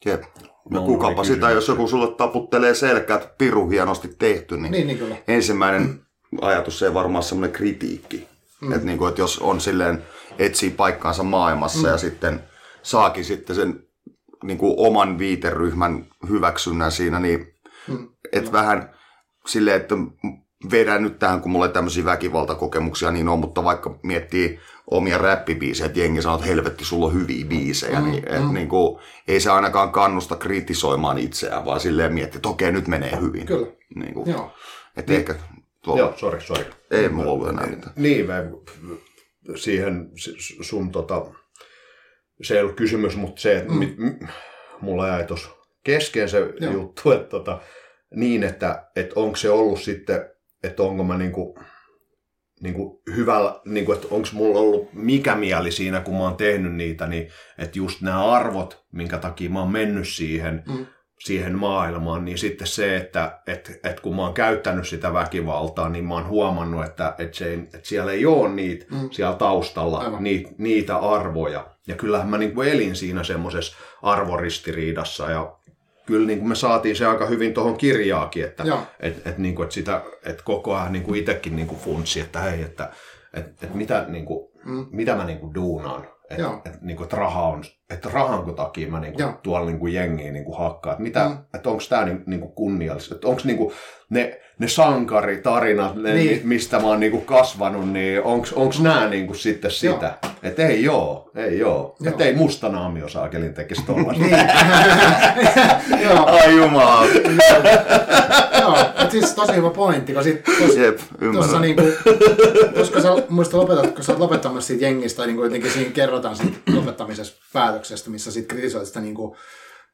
Jep. No, no kukapa sitä, jos joku sulle taputtelee selkää, että piru hienosti tehty, niin, niin, niin kyllä. ensimmäinen mm. ajatus ei varmaan semmoinen kritiikki. Mm. Että, niin kuin, että jos on silleen, etsii paikkaansa maailmassa mm. ja sitten saakin sitten sen niin kuin oman viiteryhmän hyväksynnän siinä, niin hmm. et vähän silleen, että vedän nyt tähän, kun mulla ei tämmöisiä väkivaltakokemuksia niin on, mutta vaikka miettii omia räppibiisejä, että jengi sanoo, että helvetti, sulla on hyviä biisejä, mm, niin, et mm. niin kuin, ei se ainakaan kannusta kritisoimaan itseään, vaan silleen miettii, että okei, nyt menee hyvin. Kyllä. Niin kuin, Joo. Että niin. ehkä tuolla... Joo, sorry, sorry. Ei mulla ollut enää mitään. Niin, mä, siihen sun tota, se ei ollut kysymys, mutta se, että mm. mit, mulla jäi tuossa kesken se Joo. juttu, että tota, niin, että, että onko se ollut sitten, että onko mä niinku, niinku hyvällä, niinku, että onko mulla ollut mikä mieli siinä, kun mä oon tehnyt niitä, niin että just nämä arvot, minkä takia mä oon mennyt siihen, mm siihen maailmaan, niin sitten se, että et, et kun mä oon käyttänyt sitä väkivaltaa, niin mä oon huomannut, että et se, että siellä ei ole niitä mm. siellä taustalla niitä, niitä arvoja. Ja kyllähän mä niin kuin elin siinä semmoisessa arvoristiriidassa ja kyllä niin kuin me saatiin se aika hyvin tuohon kirjaakin, että et, et, niin kuin, että sitä, että koko ajan niin kuin itsekin niin kuin funtsi, että hei, että et, et mitä, niin kuin, Mm. mitä mä niin kuin duunaan. Että et, niin kuin, että raha on, että rahanko takia mä niin kuin, Joo. tuolla niin kuin jengiä niin kuin hakkaan. Että, mitä, Mm. että onko tämä niin, niin kuin kunniallista. Että onko niin kuin ne, ne sankaritarinat, ne, Niin. mistä mä oon niin kuin kasvanut, niin onko nämä niin kuin sitten Joo. sitä? Että ei joo, ei joo. Joo. Että ei musta naamio saakelin tekisi tollaista. Niin. Joo, Ai jumala. joo. Et siis tosi hyvä pointti, kun sit tos, Jep, ymmärrän. niinku, koska sä muista lopetat, kun sä oot lopettamassa siitä jengistä, tai niinku jotenkin siinä kerrotaan siitä lopettamisesta päätöksestä, missä sitten kritisoit sitä niinku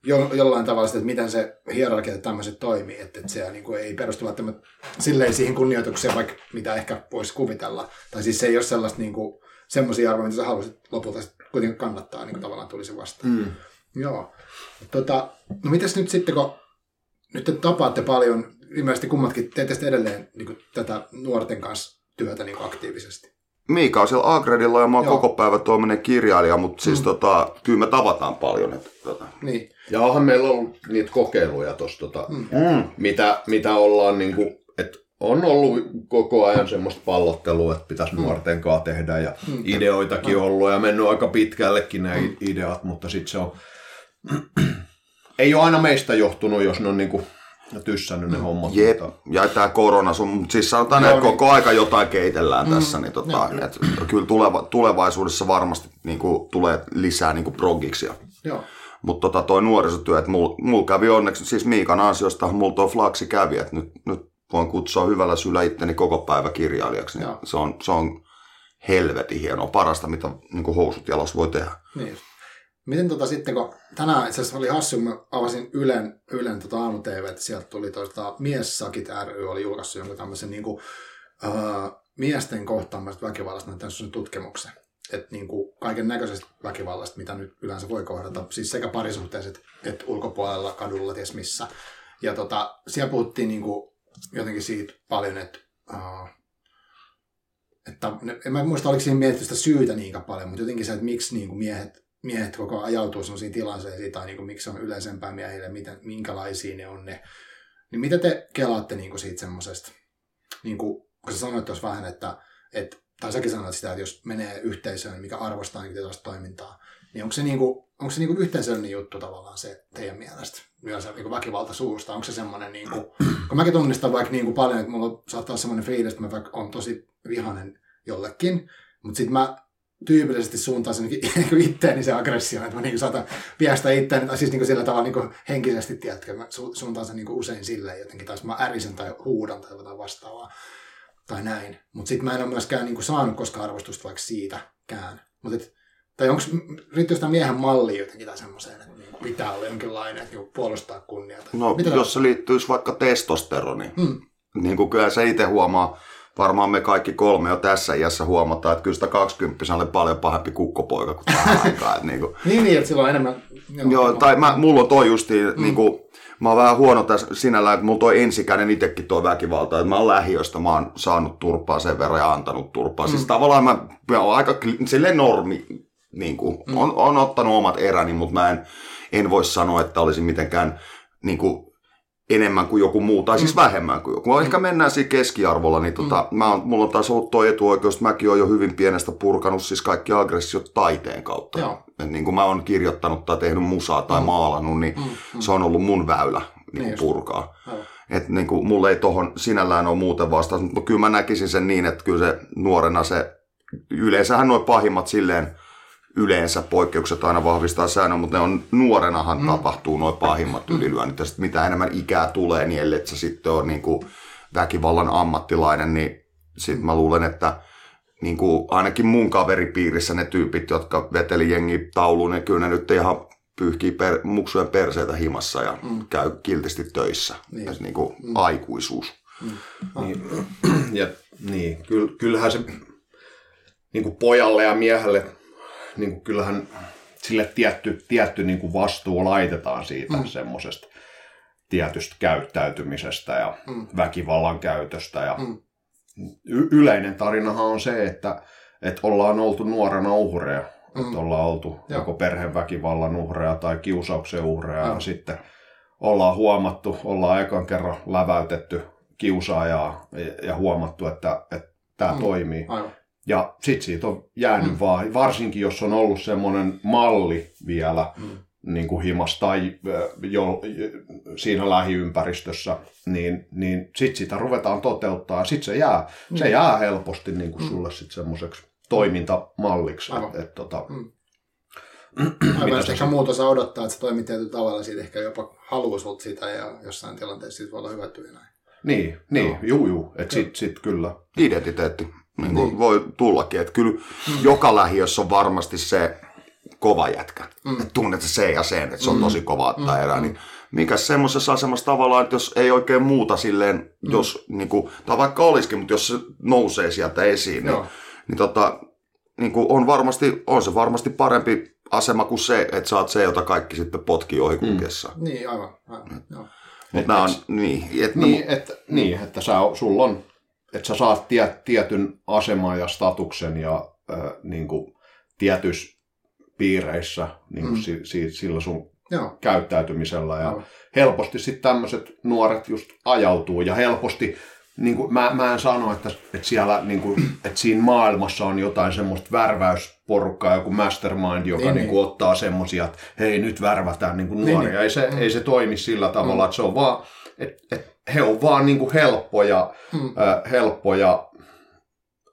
jo, jollain tavalla sitä, että miten se hierarkia ja tämmöiset toimii, että, että se niinku ei perustu välttämättä silleen siihen kunnioitukseen, vaikka mitä ehkä voisi kuvitella. Tai siis se ei ole sellaista niinku, semmoisia arvoja, mitä sä haluaisit lopulta kuitenkin kannattaa, niin kuin tavallaan tulisi vastaan. Mm. Joo. Tota, no mitäs nyt sitten, kun nyt te tapaatte paljon, ilmeisesti kummatkin teette edelleen niin kuin, tätä nuorten kanssa työtä niin kuin aktiivisesti. Miika on siellä Agredilla ja mä oon Joo. koko päivä tuommoinen kirjailija, mutta siis Mm. tota, kyllä me tavataan paljon. Että, tota. Niin, Ja onhan meillä ollut niitä kokeiluja tuossa, tota, Mm. mm. mitä, mitä ollaan, niin kuin, että on ollut koko ajan semmoista pallottelua, että pitäisi Mm. nuorten kanssa tehdä ja Mm. ideoitakin Mm. ollut ja mennyt aika pitkällekin nämä Mm. ideat, mutta sitten se on, ei ole aina meistä johtunut, jos ne on niin kuin, tyssännyt ne hommat. Jep, Mutta, ja tämä korona, sun, mutta siis sanotaan, Joo, että niin. koko aika jotain keitellään Mm. tässä, niin tota, Joo. et, kyllä tuleva, tulevaisuudessa varmasti niin kuin, tulee lisää niin kuin progiksia. joo. Mutta tota, toi nuorisotyö, että mulla mul kävi onneksi, siis Miikan ansiosta mulla tuo flaksi kävi, että nyt, nyt voin kutsua hyvällä syllä itteni koko päivä kirjailijaksi. Niin Joo. se, on, se on helvetin hienoa, parasta mitä niin kuin housut jalas voi tehdä. Niin. Miten tota sitten, kun tänään itse asiassa oli hassu, mä avasin Ylen, Ylen tota aamu TV, että sieltä tuli tota, Miessakit ry oli julkaissut jonkun tämmöisen niin kuin, äh, miesten kohtaamasta väkivallasta tämmöisen tutkimuksen. Että niin kaiken näköisestä väkivallasta, mitä nyt yleensä voi kohdata, siis sekä parisuhteiset että ulkopuolella, kadulla, ties missä. Ja tota, siellä puhuttiin niin kuin jotenkin siitä paljon, että äh, että en mä muista, oliko siinä mietitty sitä syytä niinkään paljon, mutta jotenkin se, että miksi niin kuin miehet, miehet koko ajautuu sellaisiin tilanteisiin, tai niin kuin, miksi on yleisempää miehille, miten, minkälaisia ne on ne. Niin mitä te kelaatte niin kuin siitä semmoisesta, niin kuin, kun sä sanoit tuossa vähän, että, että tai säkin sanoit sitä, että jos menee yhteisöön, mikä arvostaa niin tällaista toimintaa, niin onko se, niin kuin, onko se niin kuin yhteisöllinen juttu tavallaan se teidän mielestä? Myös niin väkivalta suusta, onko se semmoinen, niin kuin, kun mäkin tunnistan vaikka niin kuin paljon, että mulla saattaa olla semmoinen fiilis, että mä vaikka on tosi vihanen jollekin, mutta sitten mä tyypillisesti suuntaan sen niin itteeni se aggressio, että mä niin saatan viestää itteeni, siis niin sillä tavalla niin henkisesti, tiedätkö, mä su- suuntaan sen niin usein silleen jotenkin, tai sit mä ärisen tai huudan tai jotain vastaavaa, tai näin. Mutta sitten mä en ole myöskään niin saanut koskaan arvostusta vaikka siitäkään. Mut et, tai onko, riittyy sitä miehen mallia jotenkin tai semmoiseen, että niin pitää olla jonkinlainen, että niin puolustaa kunniaa. tai- No, Mitä jos se liittyisi vaikka testosteroniin, Hmm. niin kuin kyllä se itse huomaa, varmaan me kaikki kolme jo tässä iässä huomataan, että kyllä sitä 20 oli paljon pahempi kukkopoika kuin tähän aikaan. Että niin kuin, Niin, niin, että sillä on enemmän... Joo, tai mä, mulla on toi justiin, mm. niin kuin, mä oon vähän huono tässä sinällään, että mulla toi ensikäinen itsekin toi väkivalta, että mä oon lähiöstä, mä oon saanut turpaa sen verran ja antanut turpaa. Mm. Siis tavallaan mä, mä oon aika silleen normi, niin kuin, mm. on, on, ottanut omat eräni, mutta mä en, en voi sanoa, että olisin mitenkään niin kuin, enemmän kuin joku muu, tai siis vähemmän kuin joku. Ehkä mennään siinä keskiarvolla, niin tota, mä oon, mulla on taas ollut tuo etuoikeus, että mäkin oon jo hyvin pienestä purkanut siis kaikki aggressiot taiteen kautta. Joo. Et niin kuin mä oon kirjoittanut tai tehnyt musaa tai mm. maalannut, niin Mm, mm, mm. se on ollut mun väylä niin Niin purkaa. Et niin kuin, mulle ei tohon sinällään ole muuten vastaus, mutta kyllä mä näkisin sen niin, että kyllä se nuorena se, yleensähän nuo pahimmat silleen, yleensä poikkeukset aina vahvistaa säännön, mutta ne on nuorenahan mm. tapahtuu noin pahimmat ylilyönnit. Ja sit mitä enemmän ikää tulee, niin ellei sä sitten ole niin kuin väkivallan ammattilainen, niin sitten mä luulen, että niin kuin ainakin mun kaveripiirissä ne tyypit, jotka veteli jengi tauluun, niin kyllä ne nyt ihan pyyhkii per, muksujen perseitä himassa ja mm. käy kiltisti töissä. Niin. Niin. niin kuin mm. aikuisuus. Niin, ja, niin kyll, kyllähän se niin kuin pojalle ja miehelle, niin kuin kyllähän sille tietty, tietty niin kuin vastuu laitetaan siitä mm. semmoisesta tietystä käyttäytymisestä ja mm. väkivallan käytöstä. Ja Mm. y- yleinen tarinahan on se, että, että ollaan oltu nuorena uhreja. Mm. Että ollaan oltu Joo. joko perheväkivallan uhreja tai kiusauksen uhreja Joo. ja sitten ollaan huomattu, ollaan ekan kerran läväytetty kiusaajaa ja, ja huomattu, että, että tämä Mm. toimii. Aivan. Ja sitten siitä on jäänyt Mm. vaan, varsinkin jos on ollut semmoinen malli vielä Mm. niin kuin himas tai jo, siinä lähiympäristössä, niin, niin sitten sitä ruvetaan toteuttaa. Sitten se jää, se Mm. jää helposti niin kuin Mm. sulle sit semmoiseksi toimintamalliksi. Aivan. Et, et, tota, Mm. Mitä Aivan, ehkä sit- muuta saa odottaa, että se toimii tietyllä tavalla, siitä ehkä jopa haluaa sulta sitä ja jossain tilanteessa siitä voi olla hyötyä näin. niin, niin Joo. juu, juu. Että sit, sit kyllä. identiteetti niin kuin Niin. voi tullakin. Että kyllä joka lähiössä on varmasti se kova jätkä. Mm. Mm. Että tunnet se ja sen, että se on Mm. tosi kova ottaa Mm. erää. Niin mikä semmoisessa asemassa tavallaan, että jos ei oikein muuta silleen, Mm. jos niin kuin, tai vaikka olisikin, mutta jos se nousee sieltä esiin, niin, Joo. niin, tota, niin kuin on, varmasti, on se varmasti parempi asema kuin se, että oot se, jota kaikki sitten potkii ohi kulkiessa. Mm. Niin, aivan. aivan. Joo. Mutta nämä on, niin, että Niin, että, niin, että sä, sulla on, että sä saat tie, tietyn aseman ja statuksen ja äh, niin kuin, tietyissä piireissä niin kuin Mm. mm. si, si, sillä sun Joo. käyttäytymisellä. Ja Aivan. helposti sitten tämmöiset nuoret just ajautuu ja helposti, niin kuin, mä, mä en sano, että, että, siellä, niin kuin, että siinä maailmassa on jotain semmoista värväysporukkaa, joku mastermind, joka Niin, niin, niin niin. ottaa semmoisia, että hei nyt värvätään niin kuin Niin, nuoria. niin. Ei, se, Mm. ei se toimi sillä tavalla, että se on vaan, että, he on vaan niin kuin helppoja, Mm. äh, helppoja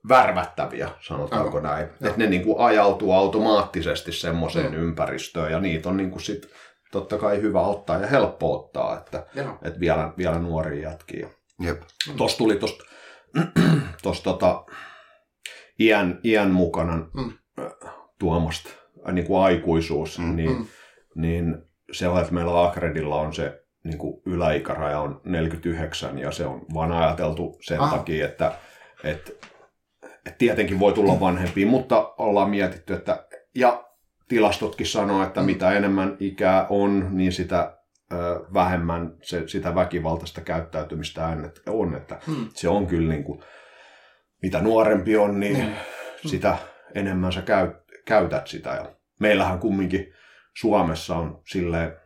värvättäviä, sanotaanko Aivan. näin. Että ne niin kuin ajautuu automaattisesti semmoiseen Mm. ympäristöön ja niitä on niin kuin sit totta kai hyvä ottaa ja helppo ottaa, että, Joo. että vielä, vielä nuoria jätkiä. jep. Tuossa tuli tuosta tota, iän, iän mukana Mm. tuomasta äh, niin kuin aikuisuus, Mm. niin, Mm. niin se että meillä Akredilla on se niin kuin yläikäraja on 49 ja se on vaan ajateltu sen Ah. takia, että, että, että tietenkin voi tulla vanhempia, mutta ollaan mietitty, että ja tilastotkin sanoo, että Mm. mitä enemmän ikää on, niin sitä ö, vähemmän se, sitä väkivaltaista käyttäytymistä on, että Mm. se on kyllä niin kuin, mitä nuorempi on, niin Mm. sitä enemmän sä käy, käytät sitä. Ja meillähän kumminkin Suomessa on sille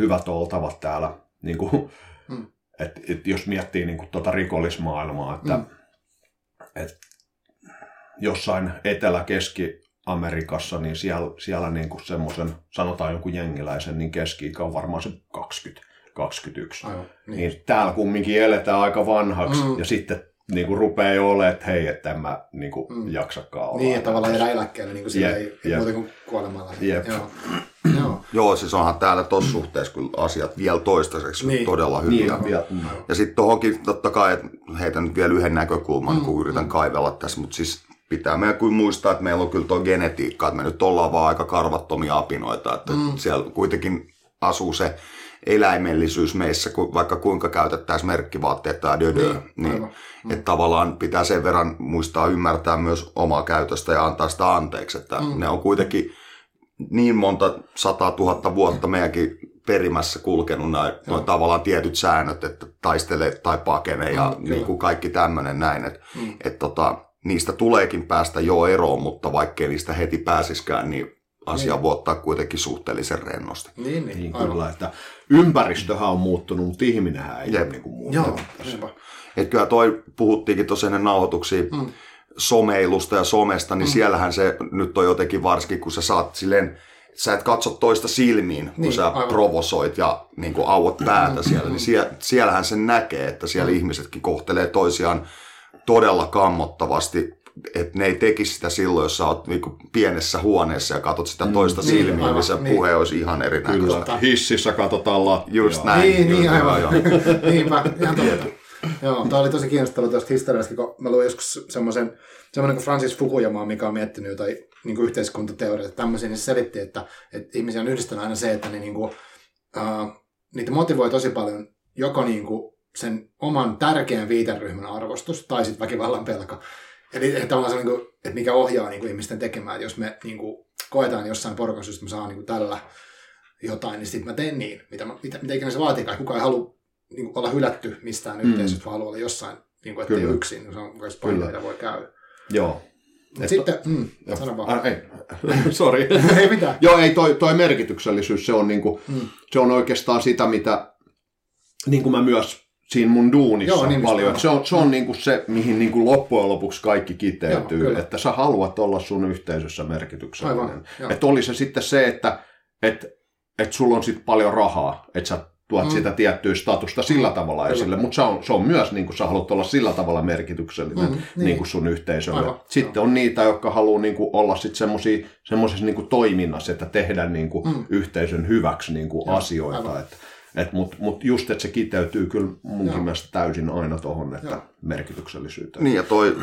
hyvät oltavat täällä, niin kuin, Mm. et, et jos miettii niin kuin tuota rikollismaailmaa, että Mm. et jossain Etelä-Keski-Amerikassa, niin siellä, siellä niin kuin semmoisen, sanotaan jonkun jengiläisen, niin keski on varmaan se 20, 21. Aivan. Niin. Niin. niin täällä kumminkin eletään aika vanhaksi Mm. ja sitten niin kuin rupeaa jo olemaan, että hei, että en mä niin kuin, Mm. jaksakaan olla. Niin, tavallaan jäädä eläkkeelle niin kuin sillä Jep, ei, ei jep. muuten kuin kuolemalla. Jep. Joo. Joo. Joo, siis onhan täällä tuossa suhteessa kyllä asiat vielä toistaiseksi Niin. niin. todella Niin, hyviä. on vielä, mm. Ja sitten tuohonkin totta kai, että heitän nyt vielä yhden näkökulman, Mm, kun yritän mm. kaivella tässä, mutta siis pitää meidän kuin muistaa, että meillä on kyllä tuo genetiikka, että me nyt ollaan vaan aika karvattomia apinoita, että mm. siellä kuitenkin asuu se eläimellisyys meissä, ku- vaikka kuinka käytettäisiin merkkivaatteet tai dödö, Niin, niin, aivan. niin että tavallaan pitää sen verran muistaa ymmärtää myös omaa käytöstä ja antaa sitä anteeksi, että Mm. mm. ne on kuitenkin niin monta sata tuhatta vuotta meidänkin perimässä kulkenut noin tavallaan tietyt säännöt, että taistele tai pakene ja Mm, niin kuin kaikki tämmöinen näin, että Mm. et tota, niistä tuleekin päästä jo eroon, mutta vaikkei niistä heti pääsiskään, niin asia Niin. voi ottaa kuitenkin suhteellisen rennosti. Niin, niin. Niin aivan. kyllä, että ympäristöhän on muuttunut, mutta ihminenhän ei Jep. ole niin kuin muuttunut. Joo. Et kyllä toi, puhuttiinkin tuossa ennen nauhoituksia, Mm. someilusta ja somesta, niin Mm. mm. siellähän se nyt on jotenkin varsinkin, kun sä saat silleen, sä et katso toista silmiin, kun Niin, sä aivan. provosoit ja niin kuin auot päätä siellä, niin sie, siellähän sen näkee, että siellä Mm. ihmisetkin kohtelee toisiaan todella kammottavasti, että ne ei tekisi sitä silloin, jos sä oot niin kuin pienessä huoneessa ja katsot sitä toista Niin, silmiin, aivan, niin se niin. puhe olisi ihan Kyllä, erinäköistä. hississä katsotaan lattiaa. Just näin. Niin, niin Joo, aivan. joo. Niinpä, ihan totta. Joo, tämä oli tosi kiinnostavaa tuosta historiasta, kun mä luin joskus semmoisen, semmoinen kuin Francis Fukuyama, mikä on miettinyt jotain niin kuin yhteiskuntateorioita tämmöisiä, niin se selitti, että, että ihmisiä on yhdistänyt aina se, että ne niin kuin, uh, niitä motivoi tosi paljon joko niin kuin sen oman tärkeän viiteryhmän arvostus tai sitten väkivallan pelko. Eli että tavallaan se, niin kuin, että mikä ohjaa niin kuin ihmisten tekemään, että jos me niin kuin, koetaan jossain porukassa, että mä saan niin kuin tällä jotain, niin sitten mä teen niin, mitä, mä, mitä, mitä ikinä se vaatikaan. Kukaan ei halua niin kuin, olla hylätty mistään Mm. yhteisöstä, vaan haluaa olla jossain, niin kuin, ettei Kyllä. yksin. Se on myös pahinta, Kyllä. mitä voi käydä. Joo. Mut sitten, mm, Joo. sano vaan. Ah, ei. Sorry. ei mitään. Joo, ei toi, toi merkityksellisyys, se on, niinku, Mm. se on oikeastaan sitä, mitä niin kuin mä myös siinä mun duunissa Joo, niin paljon. Se on, se on niin kuin se, mihin niin kuin loppujen lopuksi kaikki Joo, kiteytyy, kyllä. että sä haluat olla sun yhteisössä merkityksellinen. Aivan, joo. Että oli se sitten se, että et, et sulla on sitten paljon rahaa, että sä tuot Mm. mm. sitä tiettyä statusta sillä tavalla Kyllä. esille, mutta se on, se on myös, niin kuin sä haluat olla sillä tavalla merkityksellinen Mm, mm, niin. niin. kuin sun yhteisölle. Aivan, sitten on niitä, jotka haluaa niin kuin olla sitten semmoisessa niin kuin toiminnassa, että tehdä niin kuin Mm. mm. yhteisön hyväksi niin kuin Joo, asioita. aivan. Et, et, Mutta mut just, että se kiteytyy kyllä munkin Joo. mielestä täysin aina tuohon, että Joo. merkityksellisyyteen. Niin ja toi,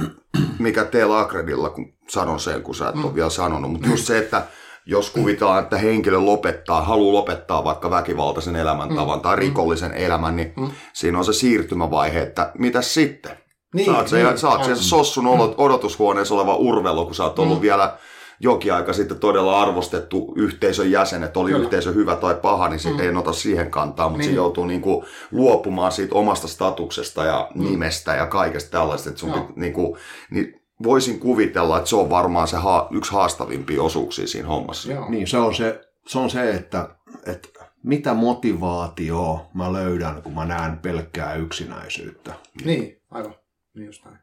mikä teillä Akredilla, kun sanon sen, kun sä et ole vielä sanonut, mutta just se, että jos kuvitellaan, että henkilö lopettaa, haluaa lopettaa vaikka väkivaltaisen elämäntavan tai rikollisen elämän, niin Mm. siinä on se siirtymävaihe, että mitä sitten? Niin, saat se, niin, saat se aivan. sossun olot- odotushuoneessa oleva urvelo, kun sä oot ollut Mm. vielä jokin aika sitten todella arvostettu yhteisön jäsen, että oli Kyllä. yhteisö hyvä tai paha, niin se Mm. ei ota siihen kantaa, mutta Niin. se joutuu niinku luopumaan siitä omasta statuksesta ja nimestä ja kaikesta tällaista. Että sun Mm. Joo. pit, niinku, niin voisin kuvitella, että se on varmaan se ha- yksi haastavimpia osuuksia siinä hommassa. Joo. Niin, se on se, se, on se että, että mitä motivaatioa mä löydän, kun mä näen pelkkää yksinäisyyttä. Niin, aivan. Niin just näin.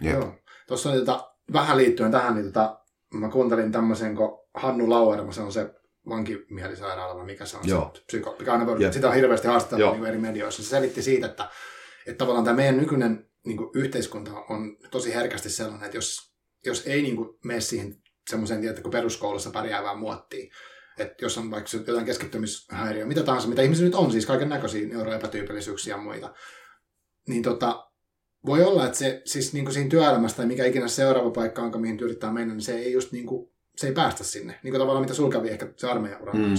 Jep. Joo. Tuossa oli tota, vähän liittyen tähän, niin tota, mä kuuntelin tämmöisen, kun Hannu Lauerma, se on se vankimielisairaala, mikä se on Joo. se psyko, mikä aina voi, Jep. sitä on hirveästi haastateltu niin eri medioissa. Se selitti siitä, että, että tavallaan tämä meidän nykyinen niin kuin yhteiskunta on tosi herkästi sellainen, että jos, jos ei niin kuin, mene siihen semmoiseen, tietä, kun peruskoulussa pärjäävään muottiin, että jos on vaikka jotain keskittymishäiriö, mitä tahansa, mitä ihmisillä nyt on, siis kaiken näköisiä neuroepätyypillisyyksiä ja muita, niin tota, voi olla, että se siis niin kuin siinä työelämässä tai mikä ikinä se seuraava paikka onka, mihin yrittää mennä, niin se ei just niin kuin, se ei päästä sinne. Niin kuin tavallaan mitä sul kävi ehkä se armeijan Mm.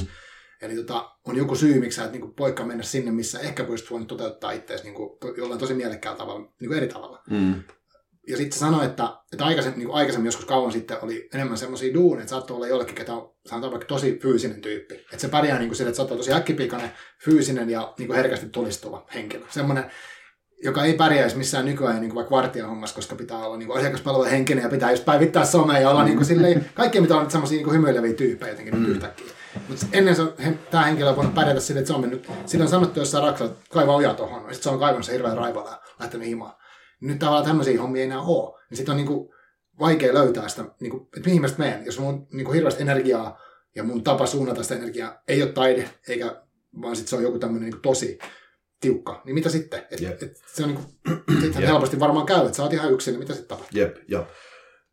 Eli tota, on joku syy, miksi sä et niin kuin, poikka mennä sinne, missä ehkä voisit voinut toteuttaa itseäsi niin kuin, to, jollain tosi mielekkäällä tavalla, niin kuin eri tavalla. Mm. Ja sitten sanoi, että, että aikaisemmin, niin kuin aikaisemmin joskus kauan sitten oli enemmän semmoisia duuneja, että saattoi olla jollekin, ketä on sanotaan vaikka tosi fyysinen tyyppi. Että se pärjää niin kuin sille, että saattaa tosi äkkipikainen, fyysinen ja niin kuin herkästi tulistuva henkilö. Semmoinen, joka ei pärjäisi missään nykyään niin kuin vaikka vartijahommassa, koska pitää olla niin kuin asiakaspalvelun henkinen ja pitää just päivittää somea ja olla niin kuin silleen, kaikkien pitää olla nyt semmoisia niin hymyileviä tyyppejä jotenkin mm. yhtäkkiä. Mutta ennen se, he, tämä henkilö on voinut pärjätä sille, että se on mennyt, sillä on sanottu jossain raksalla, että kaivaa oja tuohon, ja sitten se on kaivannut se hirveän raivolla ja lähtenyt himaan. Nyt tavallaan tämmöisiä hommia ei enää ole. Niin sitten on niin kuin vaikea löytää sitä, niin kuin, että mihin mä menen. Jos on niin kuin hirveästi energiaa ja mun tapa suunnata sitä energiaa ei ole taide, eikä, vaan sitten se on joku tämmöinen niin tosi tiukka, niin mitä sitten? Et, Jep. et se on niin kuin, Jep. helposti varmaan käy, että sä oot ihan yksin, niin mitä sitten tapahtuu? Jep, ja,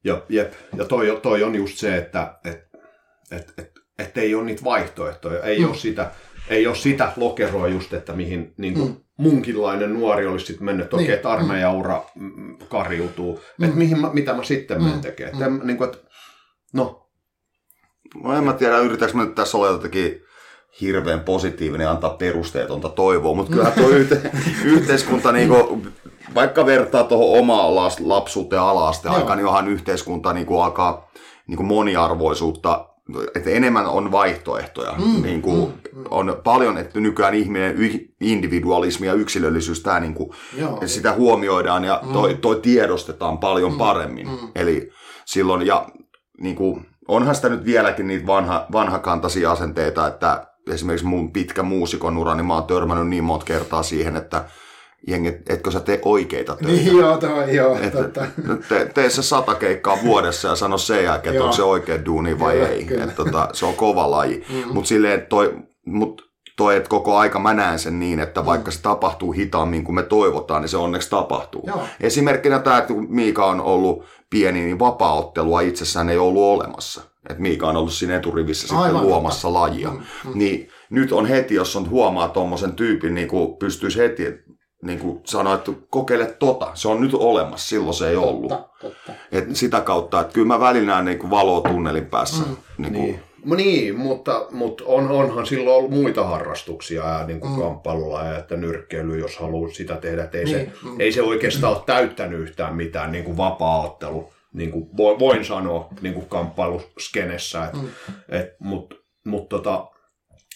ja, jep. ja toi, toi on just se, että et, et, et, et ei ole niitä vaihtoehtoja, ei, Mm. ole sitä, ei ole sitä lokeroa just, että mihin niin kuin Mm. munkinlainen nuori olisi sitten mennyt, että okei, Niin. että armeijaura mm, kariutuu, Mm. että mihin mä, mitä mä sitten menen Mm. tekemään. Mm. Mm. Niin kuin, että, no, No en mä tiedä, yritäks mä nyt tässä olla jotenkin hirveän positiivinen ja antaa perusteetonta toivoa, mutta kyllä tuo yhte, yhteiskunta, niinku, vaikka vertaa tuohon omaa las- lapsuuteen Joo. aikaan, niin onhan yhteiskunta niinku alkaa niinku moniarvoisuutta, että enemmän on vaihtoehtoja. Mm, niinku, mm, mm. On paljon, että nykyään ihminen, individualismi ja yksilöllisyys, tää niinku, Joo, sitä huomioidaan ja toi, Mm. toi tiedostetaan paljon Mm, paremmin. mm. Eli silloin, ja niin kuin, onhan sitä nyt vieläkin niitä vanha, vanhakantaisia asenteita, että esimerkiksi mun pitkä muusikon ura, niin mä oon törmännyt niin monta kertaa siihen, että jengi, etkö sä tee oikeita töitä. Niin joo, toi, joo, Että totta. te, tee se sata keikkaa vuodessa ja sano sen jälkeen, että onko se oikea duuni vai Kyllä, ei. kyllä. Et, tota, se on kova laji. Mm. Mutta silleen, toi, mut toi, että koko aika mä näen sen niin, että vaikka se tapahtuu hitaammin kuin me toivotaan, niin se onneksi tapahtuu. Joo. Esimerkkinä tämä, että kun Miika on ollut pieni, niin vapaaottelua itsessään ei ollut olemassa. Et Miika on ollut siinä eturivissä sitten Aivan, luomassa totta. lajia. Mm, mm. Niin nyt on heti, jos on huomaa tuommoisen tyypin, niin kuin pystyisi heti niin kuin sanoa, että kokeile tota. Se on nyt olemassa, silloin se ei ollut. Totta, totta. Et sitä kautta, että kyllä mä välillä näen niin kuin valoa tunnelin päässä. Mm. Niin kuin, Niin. No niin, mutta, mutta on, onhan silloin ollut muita harrastuksia, ja niin kuin Mm. mm. kamppailulla ja että nyrkkeily, jos haluaa sitä tehdä. Että ei, Niin, se, mm. ei se oikeastaan ole täyttänyt yhtään mitään niin kuin vapaa-ottelu. Niin kuin vo- voin sanoa niin kuin kamppailuskenessä. Et, Mm. et, Mutta mut tota,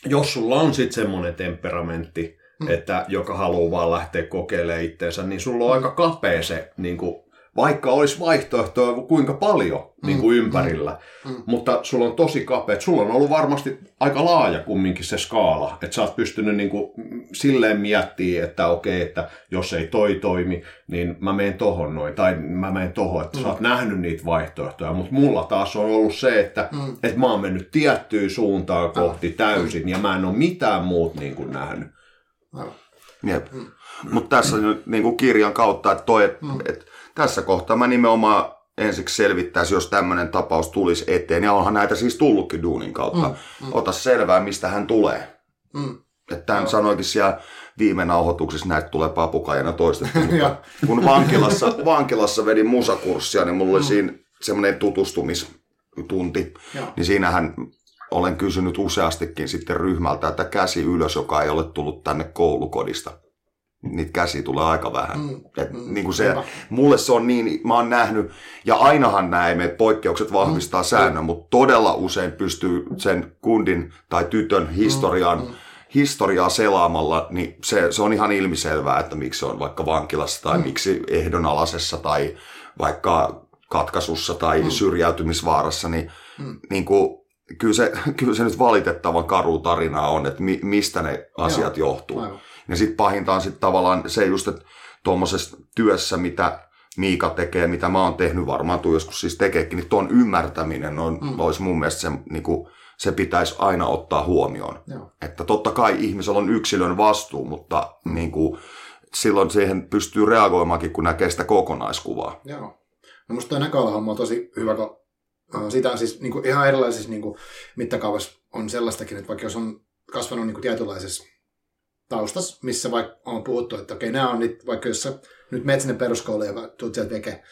jos sulla on sitten semmoinen temperamentti, Mm. mm. että joka haluaa vaan lähteä kokeilemaan itteensä, niin sulla on aika kapea se niin kuin, vaikka olisi vaihtoehtoja kuinka paljon mm. niin kuin ympärillä, Mm. mutta sulla on tosi kapea, sulla on ollut varmasti aika laaja kumminkin se skaala, että sä oot pystynyt niin kuin silleen miettimään, että okei, että jos ei toi toimi, niin mä menen tohon noin, tai mä menen tohon, että mm. sä oot nähnyt niitä vaihtoehtoja, mutta mulla taas on ollut se, että, Mm. että mä oon mennyt tiettyyn suuntaan kohti täysin, ja mä en ole mitään muut niin kuin nähnyt. Jep. Mutta tässä nyt niin kuin kirjan kautta, että toi, et, et, tässä kohtaa mä nimenomaan ensiksi selvittäisin, jos tämmöinen tapaus tulisi eteen. Ja onhan näitä siis tullutkin duunin kautta. Mm, Ota selvää, mistä hän tulee. Mm. Että hän sanoikin siellä viime nauhoituksessa, näitä tulee papukajana toistettu. Mutta kun vankilassa, vankilassa vedin musakurssia, niin mulla oli siinä semmoinen tutustumistunti. Joo. Niin siinähän olen kysynyt useastikin sitten ryhmältä, että käsi ylös, joka ei ole tullut tänne koulukodista. Niitä käsiä tulee aika vähän. Mm, Et mm, niin kuin se, hyvä. mulle se on niin, mä oon nähnyt, ja ainahan näin, että poikkeukset vahvistaa säännön, mutta todella usein pystyy sen kundin tai tytön historian, Mm, historiaa selaamalla, niin se, se on ihan ilmiselvää, että miksi se on vaikka vankilassa tai miksi ehdonalaisessa tai vaikka katkaisussa tai syrjäytymisvaarassa, niin, niin kuin, kyllä, se, kyllä se nyt valitettavan karu tarina on, että mi, mistä ne asiat johtuu. Aivan. Ja sitten pahinta on sitten tavallaan se just, että tuommoisessa työssä, mitä Miika tekee, mitä mä oon tehnyt, varmaan tuu joskus siis tekeekin, niin tuon ymmärtäminen on, mm. olisi mun mielestä se, niin kuin, se pitäisi aina ottaa huomioon. Joo. Että totta kai ihmisellä on yksilön vastuu, mutta niin kuin, silloin siihen pystyy reagoimaankin, kun näkee sitä kokonaiskuvaa. Joo. No musta toi näköalahomma on tosi hyvä, kun sitä on siis niin kuin ihan erilaisissa niin kuin, mittakaavassa on sellaistakin, että vaikka jos on kasvanut niin kuin tietynlaisessa taustassa, missä vaikka on puhuttu, että okei, nämä on nyt, vaikka jos sä nyt menet sinne peruskouluun ja tulet sieltä veke,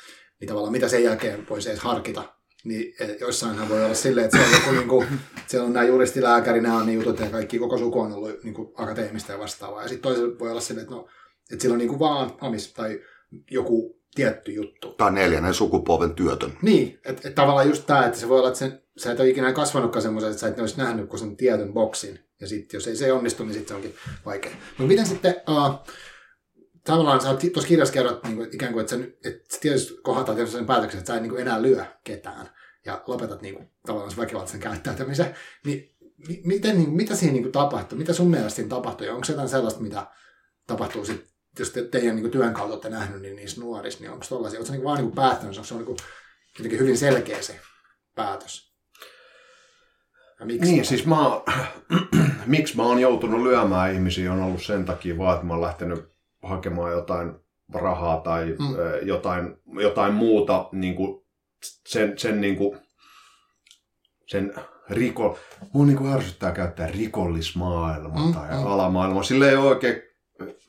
niin tavallaan mitä sen jälkeen voisi edes harkita, niin eh, joissainhan voi olla silleen, että siellä on, joku, niin kuin, siellä on nämä juristilääkäri, nämä on niin jutut ja kaikki, koko suku on ollut niin kuin akateemista ja vastaavaa. Ja sitten toisella voi olla silleen, että, no, että sillä on niin kuin vaan amis tai joku tietty juttu. Tai neljännen sukupolven työtön. Niin, että et tavallaan just tämä, että se voi olla, että sen, sä et ole ikinä kasvanutkaan semmoisen, että sä et olisi nähnyt kuin sen tietyn boksin. Ja sitten jos ei se onnistu, niin sitten se onkin vaikea. Mutta miten sitten, uh, tavallaan sä tuossa kirjassa kerrot niin kuin, ikään kuin, että sä, että tietysti kohdataan tietysti sen päätöksen, että sä et niin kuin enää lyö ketään ja lopetat niin kuin, tavallaan sen väkivaltaisen käyttäytymisen. Niin mi- miten, niin, mitä siinä niin kuin, tapahtui? Mitä sun mielestä siinä tapahtui? Onko se jotain sellaista, mitä tapahtuu sitten jos te, teidän niin työn kautta olette nähnyt niin niissä nuorissa, niin onko tollaisia, oletko niin vaan niin päättänyt, onko se on niin jotenkin hyvin selkeä se päätös? Ja miksi? Niin, siis mä oon, miksi mä oon joutunut lyömään ihmisiä on ollut sen takia vaan, että mä oon lähtenyt hakemaan jotain rahaa tai Mm. jotain, jotain muuta niin kuin sen, sen, niin kuin, sen riko... Mun niin kuin ärsyttää käyttää rikollismaailma Mm, tai mm. alamaailma. Sille ei oikein...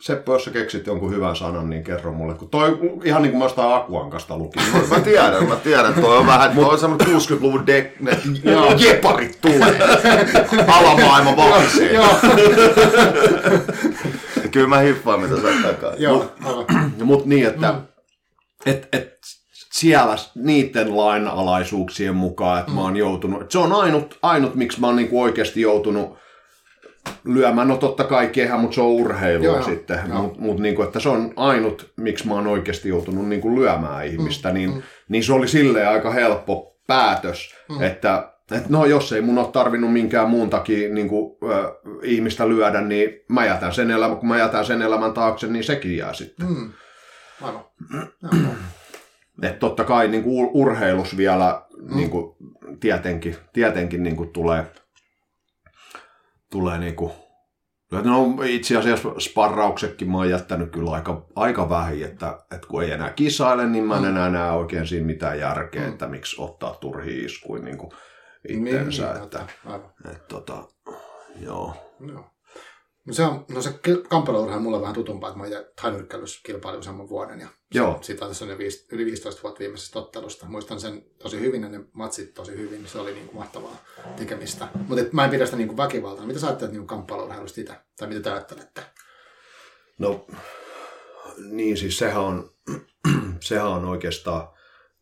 Seppo, jos sä keksit jonkun hyvän sanan, niin kerro mulle. Kun toi ihan niin kuin mä jostain Akuankasta lukin. Mä tiedän, mä tiedän, toi on vähän, toi on semmoinen 60-luvun dek, jeparit tulee. Alamaailma vahisee. Joo, Kyllä mä hiffaan, mitä sä takaa. joo. Mutta niin, että mm. et, et siellä niiden lainalaisuuksien mukaan, että mm. mä oon joutunut, et se on ainut, ainut miksi mä oon niinku oikeasti joutunut lyömään, no totta kai kehä, mutta se on urheilua Joo, sitten, mutta mut niinku, että se on ainut, miksi mä oon oikeasti joutunut niinku lyömään ihmistä, mm. Niin, mm. niin se oli silleen aika helppo päätös, mm. että et no jos ei mun ole tarvinnut minkään muun takia niin kuin, ö, ihmistä lyödä, niin mä jätän sen elämän, kun mä jätän sen elämän taakse, niin sekin jää sitten. Mm. Aivan. Et totta kai niin kuin urheilus vielä niin kuin, tietenkin, tietenkin niin kuin tulee, tulee niin kuin, no itse asiassa sparrauksetkin mä oon jättänyt kyllä aika, aika vähin, että, että kun ei enää kisaile, niin mä en enää näe oikein siinä mitään järkeä, että miksi ottaa turhia iskuja niin kuin itteensä. Niin, että, aivan. että, tota, joo. Joo. No se, on, no se kamppailuurheilu on mulle vähän tutumpaa, että mä oon taidonyrkkäilyssä kilpailin useamman vuoden ja Joo. on tässä on yli 15 vuotta viimeisestä ottelusta. Muistan sen tosi hyvin ja ne matsit tosi hyvin, se oli niin kuin mahtavaa tekemistä. Mutta mä en pidä sitä niin kuin väkivaltaa. Mitä sä ajattelet niin kamppailuurheilusta itse? Tai mitä te ajattelette? No, niin siis sehän on, sehän on oikeastaan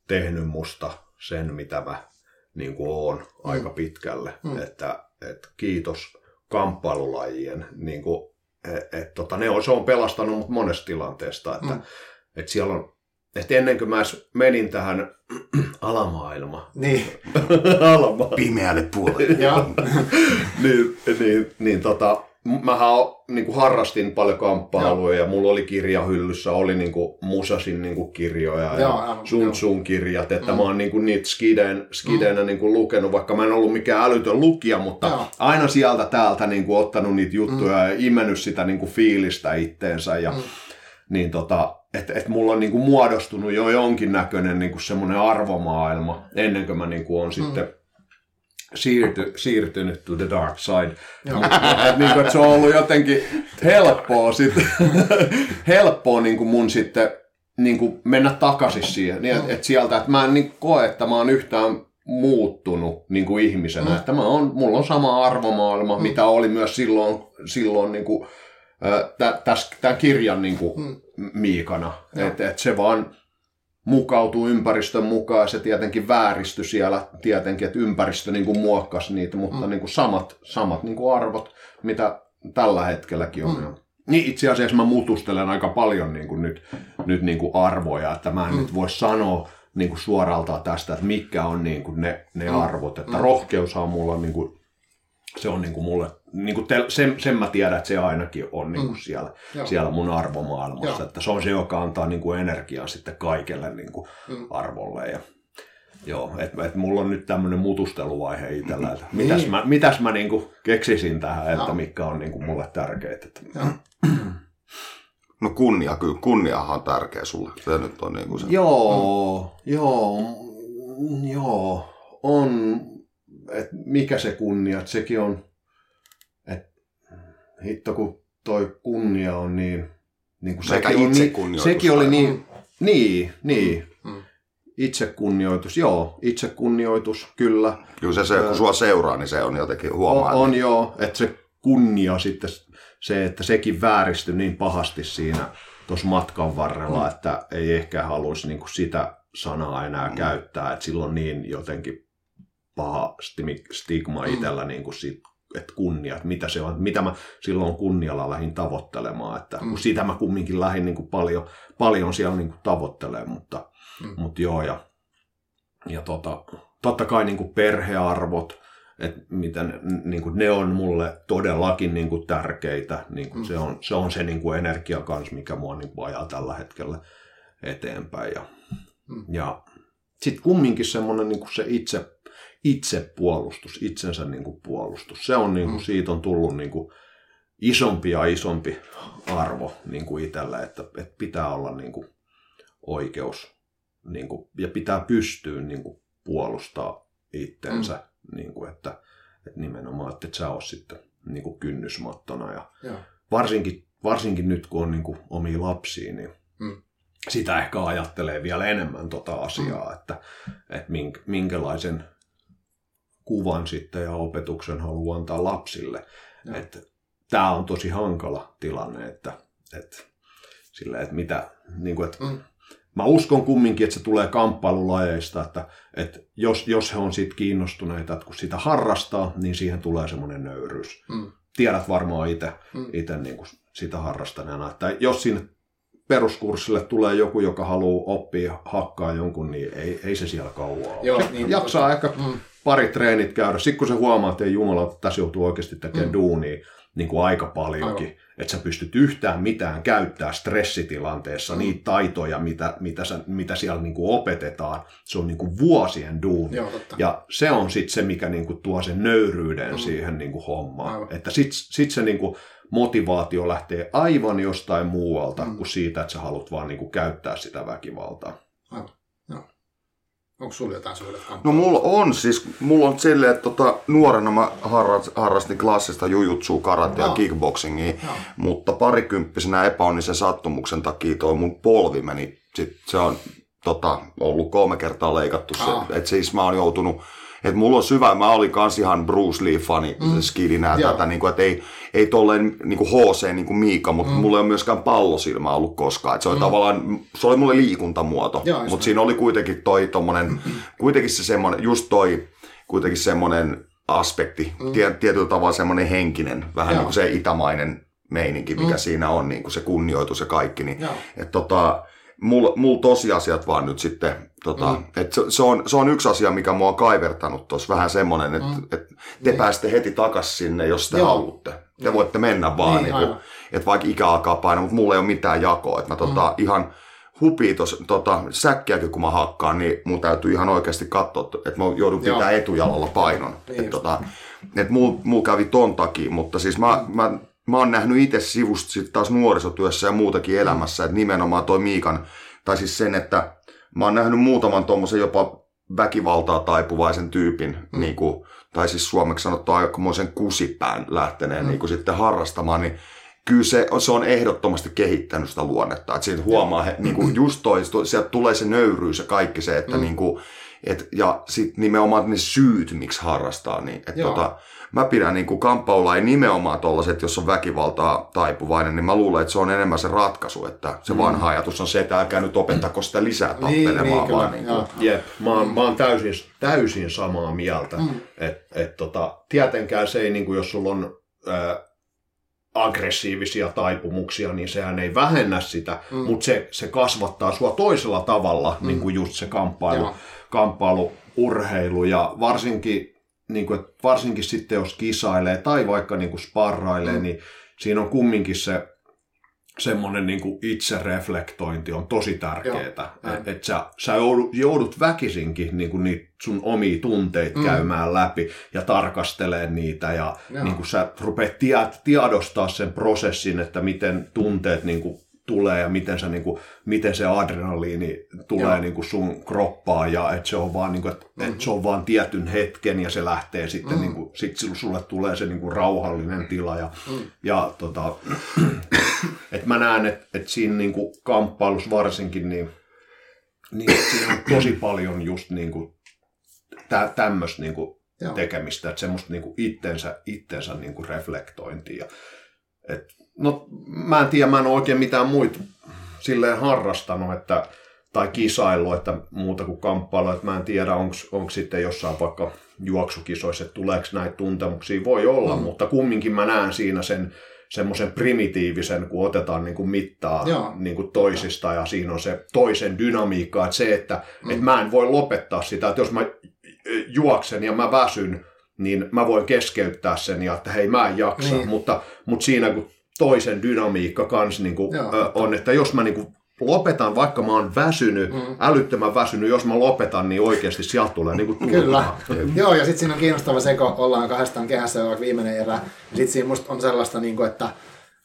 tehnyt musta sen, mitä mä niin kuin oon aika pitkälle. Mm. Että, että kiitos kamppailulajien, niin kuin, et, et, tota, ne on, se on pelastanut mut monesta tilanteesta, että Mm. Et siellä on että ennen kuin mä menin tähän alamaailmaan, Niin, alamaa, Pimeälle puolelle. joo. niin, niin, niin tota, mähän niin kuin harrastin paljon kamppailuja ja mulla oli kirjahyllyssä, oli niin kuin Musasin niin kuin kirjoja Joo, ja Sun. Tsun kirjat, että mm. mä oon niin kuin niitä skideen, skideenä mm. niin kuin lukenut, vaikka mä en ollut mikään älytön lukija, mutta Joo. aina sieltä täältä niin kuin ottanut niitä juttuja mm. ja imennyt sitä niin kuin fiilistä itteensä ja mm. niin tota, että et mulla on niin kuin muodostunut jo jonkinnäköinen niin kuin semmoinen arvomaailma ennen kuin mä niin kuin on mm. sitten siirty, siirtynyt to the dark side. Mutta, et, niin kuin, se on ollut jotenkin helppoa, sit, helppoa niin kuin mun sitten niin kuin mennä takaisin siihen. Niin, että, että sieltä, että mä en niin koe, että mä oon yhtään muuttunut niin kuin ihmisenä. Että mä on, mulla on sama arvomaailma, mitä oli myös silloin, silloin niin kuin, tämän kirjan niin kuin, Miikana. Että et se vaan mukautuu ympäristön mukaan se tietenkin vääristyi siellä tietenkin, että ympäristö niin kuin muokkasi niitä, mutta mm. niin kuin samat, samat niin kuin arvot, mitä tällä hetkelläkin on. Mm. Niin itse asiassa mä mutustelen aika paljon niin kuin nyt, nyt niin kuin arvoja, että mä en mm. nyt voi sanoa niin kuin suoralta tästä, että mitkä on niin kuin ne, ne mm. arvot. Että mm. rohkeushan on mulla niin kuin, se on niin kuin mulle, niin kuin te, sen, sen mä tiedän, että se ainakin on niin kuin mm. siellä, siellä mun arvomaailmassa. Joo. Että se on se, joka antaa niin kuin energiaa sitten kaikelle niin kuin mm. arvolle. Ja, joo, että et mulla on nyt tämmöinen mutusteluvaihe itsellä, että niin. mitäs mä, mitäs mä niin kuin keksisin tähän, että mikä on niin kuin mulle tärkeitä. Että... No kunnia, kyllä kunniahan on tärkeä sulle. Se nyt on niin kuin se. Joo, mm. joo, joo, on, että mikä se kunnia, että sekin on, hitto kun toi kunnia on niin, niin kuin Sekä sekin, niin, itsekunnioitus sekin oli tai- niin, niin, niin, Mm. itsekunnioitus, joo, itsekunnioitus, kyllä. Kyllä se, se kun sua seuraa, niin se on jotenkin huomaa. On, on joo, että se kunnia sitten, se, että sekin vääristyi niin pahasti siinä tuossa matkan varrella, mm. että ei ehkä haluaisi niinku sitä sanaa enää mm. käyttää, että silloin niin jotenkin paha stigma Mm. itsellä niinku sit, että kunnia, että mitä se on, mitä mä silloin kunnialla lähdin tavoittelemaan, että mm. sitä mä kumminkin lähdin niinku paljon, paljon siellä niinku tavoittelemaan, mutta, mm. mutta joo, ja, ja tota, totta kai niinku perhearvot, että miten niin kuin ne on mulle todellakin niin kuin tärkeitä. Niin kuin mm. se, on, se on se niin kuin energia kanssa, mikä mua niin kuin ajaa tällä hetkellä eteenpäin. Ja, mm. ja sitten kumminkin semmoinen niin kuin se itse, itsepuolustus, itsensä niin kuin puolustus. Se on niin kuin, mm. siitä on tullut niin kuin isompi ja isompi arvo niin kuin itsellä, että, että pitää olla niin kuin oikeus niin kuin, ja pitää pystyä niin kuin puolustaa itteensä. Mm niin kuin, että, että nimenomaan, että et sä oot sitten niin kuin kynnysmattona. Ja varsinkin, varsinkin nyt, kun on niin kuin omia lapsia, niin mm. sitä ehkä ajattelee vielä enemmän tota asiaa, mm. että, että mink, minkälaisen kuvan sitten ja opetuksen haluaa antaa lapsille. Tämä on tosi hankala tilanne, että, että, sillä, että mitä, niin kuin, että mm mä uskon kumminkin, että se tulee kamppailulajeista, että, että jos, jos he on siitä kiinnostuneita, että kun sitä harrastaa, niin siihen tulee semmoinen nöyryys. Mm. Tiedät varmaan itse mm. niin kuin sitä harrastaneena, että jos sinne peruskurssille tulee joku, joka haluaa oppia hakkaa jonkun, niin ei, ei se siellä kauan ole. Joo, niin, jaksaa ehkä mm. pari treenit käydä. Sitten kun se huomaa, että ei jumala, että tässä joutuu oikeasti tekemään mm. duunia, niin kuin aika paljonkin. Aivan. Että sä pystyt yhtään mitään käyttää stressitilanteessa, mm. niitä taitoja, mitä, mitä, sä, mitä siellä niin kuin opetetaan. Se on niin kuin vuosien duuni. Joo, totta. Ja se on sitten se, mikä niin kuin tuo sen nöyryyden mm. siihen niin kuin hommaan. Aivan. Että sitten sit se niin kuin motivaatio lähtee aivan jostain muualta mm. kuin siitä, että sä haluat vaan niin kuin käyttää sitä väkivaltaa. Aivan, joo. Onko sulla jotain suhdet No mulla on siis, mulla on silleen, että tota, nuorena mä harrastin, harrastin klassista jujutsua, karate ja kickboxingia, no. mutta parikymppisenä epäonnisen sattumuksen takia toi mun polvi meni, sit se on tota, ollut kolme kertaa leikattu no. se, että siis mä oon joutunut että mulla on syvä, mä olin kans ihan Bruce Lee-fani, mm. skidinä tätä, niin kuin, että ei, ei tolleen niin kuin HC niin kuin Miika, mutta mm. mulla ei ole myöskään pallosilmä ollut koskaan. Että se oli mm. tavallaan, se oli mulle liikuntamuoto, mutta siinä oli kuitenkin toi tommonen, kuitenkin se semmonen, just toi, kuitenkin semmonen aspekti, mm. tietyllä tavalla semmonen henkinen, vähän Joo. niin kuin se itämainen meininki, mikä mm. siinä on, niin kuin se kunnioitus ja kaikki. Niin, että tota, mulla mul tosiasiat vaan nyt sitten, tota, mm. että se, se, on, se on yksi asia, mikä mua on kaivertanut tuossa vähän semmoinen, että mm. et te niin. pääsette heti takaisin sinne, jos te Joo. haluatte. Te niin. voitte mennä vaan, niin, niin että vaikka ikä alkaa painaa, mutta mulla ei ole mitään jakoa. Että mä tota, mm. ihan hupii tuossa tota, säkkiäkin, kun mä hakkaan, niin mun täytyy ihan oikeasti katsoa, että mä joudun pitää etujalalla painon. Niin että tota, et mulla mul kävi ton takia, mutta siis mä, mä, mä oon nähnyt itse sivusta sit taas nuorisotyössä ja muutakin elämässä, että nimenomaan toi Miikan, tai siis sen, että mä oon nähnyt muutaman tuommoisen jopa väkivaltaa taipuvaisen tyypin, mm. niin kuin, tai siis suomeksi sanottu aikamoisen kusipään lähteneen mm. niin kuin sitten harrastamaan, niin kyllä se, se on ehdottomasti kehittänyt sitä luonnetta. Että siitä huomaa, että niin kuin just toi, sieltä tulee se nöyryys ja kaikki se, että mm. niin kuin, et, ja sitten nimenomaan ne syyt, miksi harrastaa. Niin, et tota, mä pidän niin kuin ei nimenomaan tollaset, jos on väkivaltaa taipuvainen, niin mä luulen, että se on enemmän se ratkaisu, että se mm. vanha ajatus on se, että älkää nyt opettako sitä lisää niin, tappelemaan. Niin, vaan, niin kuin. Jep, mä oon, mä oon täysin, täysin samaa mieltä. Mm. että et, tota, tietenkään se ei, niin kuin, jos sulla on... Ää, aggressiivisia taipumuksia, niin sehän ei vähennä sitä, mm. mutta se, se kasvattaa sua toisella tavalla, mm. niin kuin just se kamppailu, kamppailu urheilu ja varsinkin, niin kuin, varsinkin sitten jos kisailee tai vaikka niin kuin sparrailee, mm. niin siinä on kumminkin se semmoinen niin kuin itsereflektointi on tosi tärkeää. Että et sä, sä joudut, joudut väkisinkin niin kuin niitä sun omia tunteita mm. käymään läpi ja tarkastelee niitä ja niin kuin sä rupeat tiedostaa sen prosessin, että miten tunteet niin kuin tulee ja miten, sä, niin kuin, miten se adrenaliini tulee niin kuin sun kroppaan ja että se on vaan, niin kuin, että, mm-hmm. että se on vaan tietyn hetken ja se lähtee sitten, mm-hmm. niin kuin, sit sulle tulee se niin kuin rauhallinen tila ja, mm. ja tota, että mä näen, että, että siinä niin kuin kamppailussa varsinkin niin, niin siinä on tosi paljon just niin kuin tä, tämmöistä niin kuin tekemistä, että semmoista niin kuin itsensä, itsensä niin kuin reflektointia. Et No mä en tiedä, mä en ole oikein mitään muita silleen harrastanut, että, tai kisailu, että muuta kuin kamppailu, että mä en tiedä, onko sitten jossain vaikka juoksukisoissa, että tuleeko näitä tuntemuksia, voi olla, mm. mutta kumminkin mä näen siinä sen semmoisen primitiivisen, kun otetaan niin kuin mittaa niin kuin toisista ja siinä on se toisen dynamiikka, että se, että mm. että mä en voi lopettaa sitä, että jos mä juoksen ja mä väsyn, niin mä voin keskeyttää sen ja että hei mä en jaksa, niin. mutta, mutta siinä kun toisen dynamiikka kans niin kuin, Joo, ö, on, että jos mä niin kuin, lopetan, vaikka mä oon väsynyt, mm. älyttömän väsynyt, jos mä lopetan, niin oikeasti sieltä tulee niin kuin Kyllä. Joo, ja sitten siinä on kiinnostava se, kun ollaan kahdestaan kehässä vaikka viimeinen erä, ja sitten siinä musta on sellaista, niin kuin, että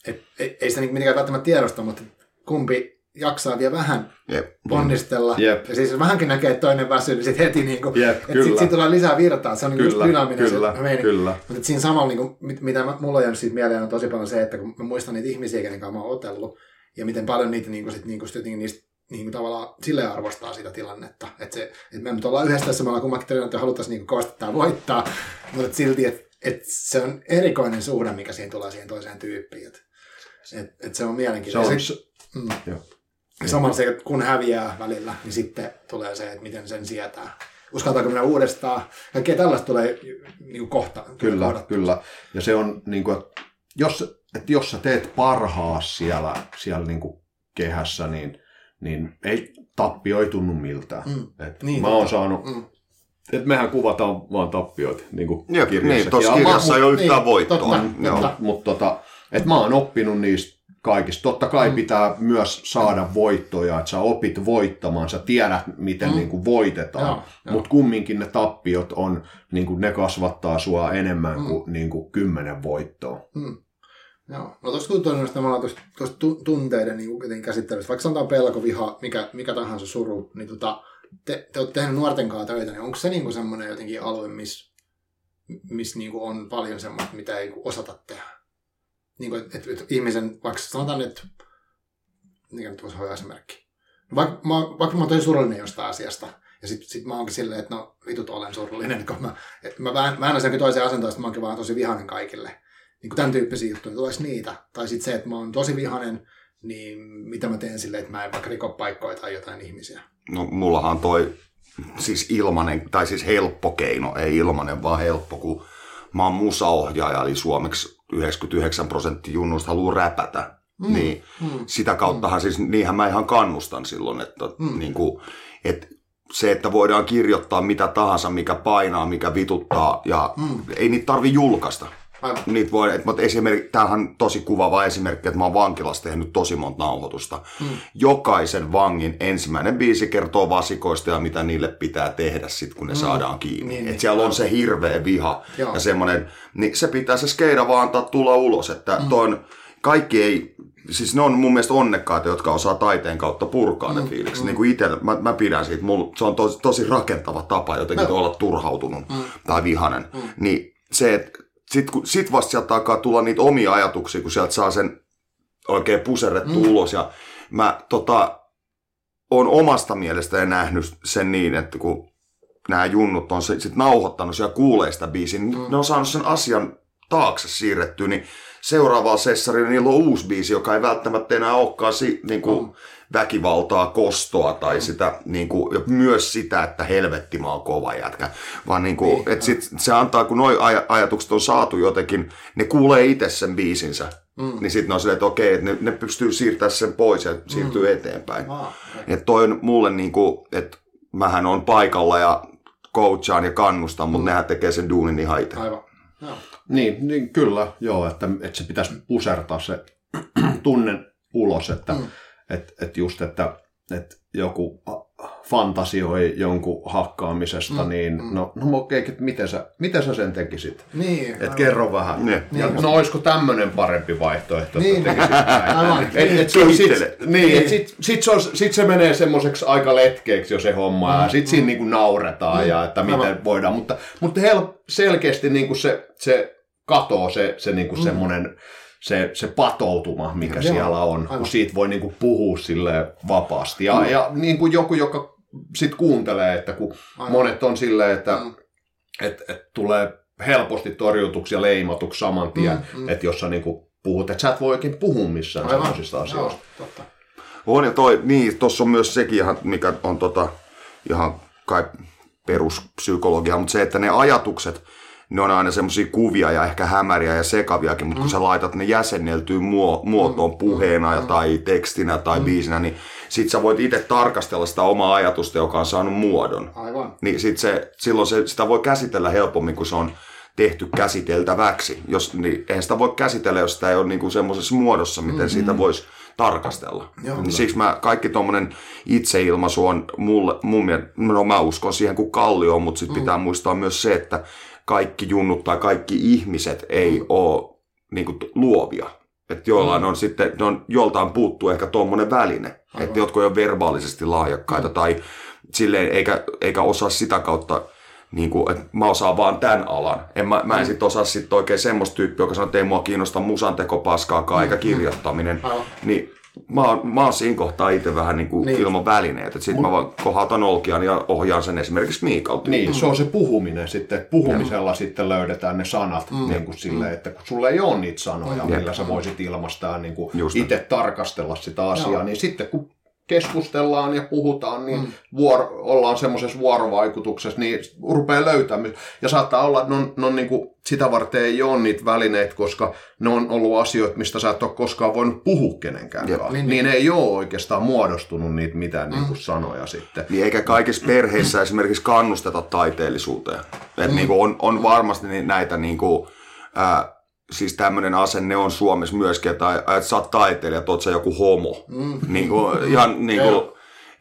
et, ei, ei sitä niin mitenkään välttämättä tiedosta, mutta kumpi jaksaa vielä vähän Jep. ponnistella. Jep. Ja siis vähänkin näkee, että toinen väsyy, niin sitten heti niin kuin, Jep, että sit, siitä tulee lisää virtaa. Se on niin kyllä, dynaaminen kyllä, se kyllä. Mutta siinä samalla, niin kuin, mitä mulla on jäänyt siitä mieleen, on tosi paljon se, että kun mä muistan niitä ihmisiä, kenen kanssa mä oon otellut, ja miten paljon niitä niin kuin, sit, niin kuin, sit, niistä niin kuin tavallaan silleen arvostaa sitä tilannetta. Että, se, että me nyt ollaan yhdessä tässä, me ollaan kummankin todennut, että haluttaisiin niin kovasti tämä voittaa, mutta silti, että, että se on erikoinen suhde, mikä siinä tulee siihen toiseen tyyppiin. Että, että, että se on mielenkiintoista. Se on, se, mm. Joo. Samalla se, kun häviää välillä, niin sitten tulee se, että miten sen sietää. Uskaltaako mennä uudestaan? Kaikkea tällaista tulee niin kuin kohta. Kyllä, kohdattu. kyllä. Ja se on, niin kuin, että jos, että jos sä teet parhaa siellä, siellä niin kuin kehässä, niin, niin ei tappio ei tunnu miltään. Mm. Et niin, mä oon saanut, mm. Et mehän kuvataan vaan tappioita niin kuin Jep, kirjassa. Niin, tuossa kirjassa ei ole yhtään niin, voittoa. Totta, Mutta tota, et mä oon oppinut niistä kaikista. Totta kai mm. pitää myös saada voittoja, että sä opit voittamaan, sä tiedät, miten mm. niin kuin voitetaan, mutta kumminkin ne tappiot on, niin kuin ne kasvattaa sua enemmän mm. kuin, niin kuin kymmenen voittoa. Mm. Joo. No tuossa tuntuu, me ollaan tuosta tunteiden niin käsittelystä, vaikka sanotaan pelko, viha, mikä, mikä tahansa suru, niin tota, te, te olette tehneet nuorten kanssa töitä, niin onko se niin kuin semmoinen jotenkin alue, missä miss niin on paljon semmoista, mitä ei osata tehdä? Niin kuin, että, että ihmisen, vaikka sanotaan, että mikä nyt voisi olla esimerkki. Vaikka mä, vaikka mä oon tosi surullinen jostain asiasta, ja sitten sit mä oonkin silleen, että no vitut olen surullinen, kun mä, että mä väännän senkin toiseen asentoon, että mä oonkin vaan tosi vihainen kaikille. Niin kuin tämän tyyppisiä juttuja, niin tulisi niitä. Tai sitten se, että mä oon tosi vihainen, niin mitä mä teen silleen, että mä en vaikka riko paikkoja tai jotain ihmisiä. No mullahan toi siis ilmanen, tai siis helppo keino, ei ilmanen, vaan helppo, kun mä oon musaohjaaja, eli suomeksi 99 prosenttia junnuista haluaa räpätä. Mm. Niin mm. sitä kauttahan mm. siis, niinhän mä ihan kannustan silloin, että mm. niin kuin, että se, että voidaan kirjoittaa mitä tahansa, mikä painaa, mikä vituttaa, ja mm. ei niitä tarvi julkaista. Niitä voi, että esimerkiksi, tämähän on tosi kuvava esimerkki, että mä oon vankilassa tehnyt tosi monta nauhoitusta. Mm. Jokaisen vangin ensimmäinen biisi kertoo vasikoista ja mitä niille pitää tehdä sit, kun ne mm. saadaan kiinni. Niin, että niin. siellä on se hirveä viha Joo. ja semmoinen, niin se pitää se skeida vaan antaa tulla ulos, että mm. ton, kaikki ei, siis ne on mun mielestä onnekkaita, jotka osaa taiteen kautta purkaa mm, ne fiilikset. Mm. Niin kuin itse, mä, mä pidän siitä, mulla, se on tosi, tosi rakentava tapa jotenkin no. olla turhautunut mm. tai vihanen. Mm. Niin se, että sit, kun, sit vasta sieltä alkaa tulla niitä omia ajatuksia, kun sieltä saa sen oikein puserrettu mm. ulos. Ja mä tota, on omasta mielestäni nähnyt sen niin, että kun nämä junnut on sit nauhoittanut ja kuulee sitä biisin, niin mm. ne on saanut sen asian taakse siirrettyä, niin seuraavalla sessarilla niillä on uusi biisi, joka ei välttämättä enää olekaan si, niin kuin, mm. Väkivaltaa, kostoa tai mm. sitä, niin kuin, ja myös sitä, että helvetti mä oon kova jätkä. Vaan niin kuin, niin, et sit, se antaa, kun nuo aj- ajatukset on saatu jotenkin, ne kuulee itse sen biisinsä. Mm. Niin sitten ne on silleen, että okei, että ne, ne pystyy siirtämään sen pois ja siirtyy mm. eteenpäin. Ah, että toi on mulle niin kuin, että mähän on paikalla ja coachaan ja kannustan, mutta mm. nehän tekee sen duunin ihan itse. Aivan. Joo. Niin, niin kyllä, joo, että, että se pitäisi pusertaa se tunne ulos, että mm. Et, et just, että et joku fantasioi jonkun hakkaamisesta, mm, niin mm. no, no okei, okay, miten sä, miten sä sen tekisit? Niin, et kerro vähän. Niin. Ja, niin. no olisiko tämmöinen parempi vaihtoehto, niin. että tekisit näin? et, et, sit, sit, niin, niin. Et sit, sit, se on, sit se menee semmoiseksi aika letkeeksi jo se homma, mm, ja sit mm. siinä niinku nauretaan, mm. ja että miten Aivan. voidaan, mutta, mutta hel, selkeästi niinku se, se katoo se, se niinku mm. semmoinen se, se patoutuma, mikä Joo, siellä on, aivan. kun siitä voi niinku puhua sille vapaasti. Ja, mm. ja niin kuin joku, joka sitten kuuntelee, että kun aivan. monet on silleen, että mm. et, et tulee helposti torjutuksi ja leimatuksi saman tien, mm, mm. että jos sä niinku puhut, että sä et voi oikein puhua missään sellaisista asioista. Joo, totta. On ja toi, niin, tuossa on myös sekin ihan, mikä on tota, ihan kai peruspsykologia, mutta se, että ne ajatukset, ne on aina semmoisia kuvia ja ehkä hämäriä ja sekaviakin, mutta mm. kun sä laitat ne jäsenneltyyn muo- muotoon mm. puheena mm. tai tekstinä tai mm. biisinä, niin sit sä voit itse tarkastella sitä omaa ajatusta, joka on saanut muodon. Aivan. Niin sit se, silloin se, sitä voi käsitellä helpommin, kun se on tehty käsiteltäväksi. Jos, niin eihän sitä voi käsitellä, jos sitä ei ole niinku semmoisessa muodossa, miten mm-hmm. siitä voisi tarkastella. Joo, niin siksi mä, kaikki tuommoinen itseilmaisu on mulle, mun mielestä, no mä uskon siihen kuin kallio, mutta sitten mm. pitää muistaa myös se, että kaikki junnut tai kaikki ihmiset ei mm. ole niin kuin, luovia. Että joillain mm. on sitten, ne on, joltain puuttuu ehkä tuommoinen väline. Että jotkut on verbaalisesti lahjakkaita mm. tai silleen, eikä, eikä osaa sitä kautta niin kuin, että mä osaan vaan tämän alan. En, mä, mä en mm. sitten osaa sitten oikein semmoista tyyppiä, joka sanoo, että ei mua kiinnosta musanteko paskaakaan mm. eikä kirjoittaminen. Mm. Niin mä oon, mä oon siinä kohtaa itse vähän niin kuin niin. ilman välineet. Sitten mä vaan kohautan olkian ja ohjaan sen esimerkiksi Miikalta. Niin, mm. se on se puhuminen sitten. Puhumisella ja. sitten löydetään ne sanat mm. niin kuin sille, että kun sulla ei ole niitä sanoja, mm. millä sä voisit ilmaista niin kuin itse tarkastella sitä asiaa, Joo. niin sitten kun keskustellaan ja puhutaan, niin mm. vuor, ollaan semmoisessa vuorovaikutuksessa, niin rupeaa löytämään. Ja saattaa olla, että ne on, ne on niin kuin, sitä varten ei ole niitä välineitä, koska ne on ollut asioita, mistä sä et ole koskaan voinut puhua kenenkään Jep, niin, niin, ei ole oikeastaan muodostunut niitä mitään mm. niin kuin sanoja sitten. Niin eikä kaikissa perheissä esimerkiksi kannusteta taiteellisuuteen. Et mm. niin kuin on, on varmasti näitä niin kuin, ää, siis tämmöinen asenne on Suomessa myöskin, että, että sä oot taiteilija, että oot sä joku homo. Mm. Niin kuin, ihan niin kuin,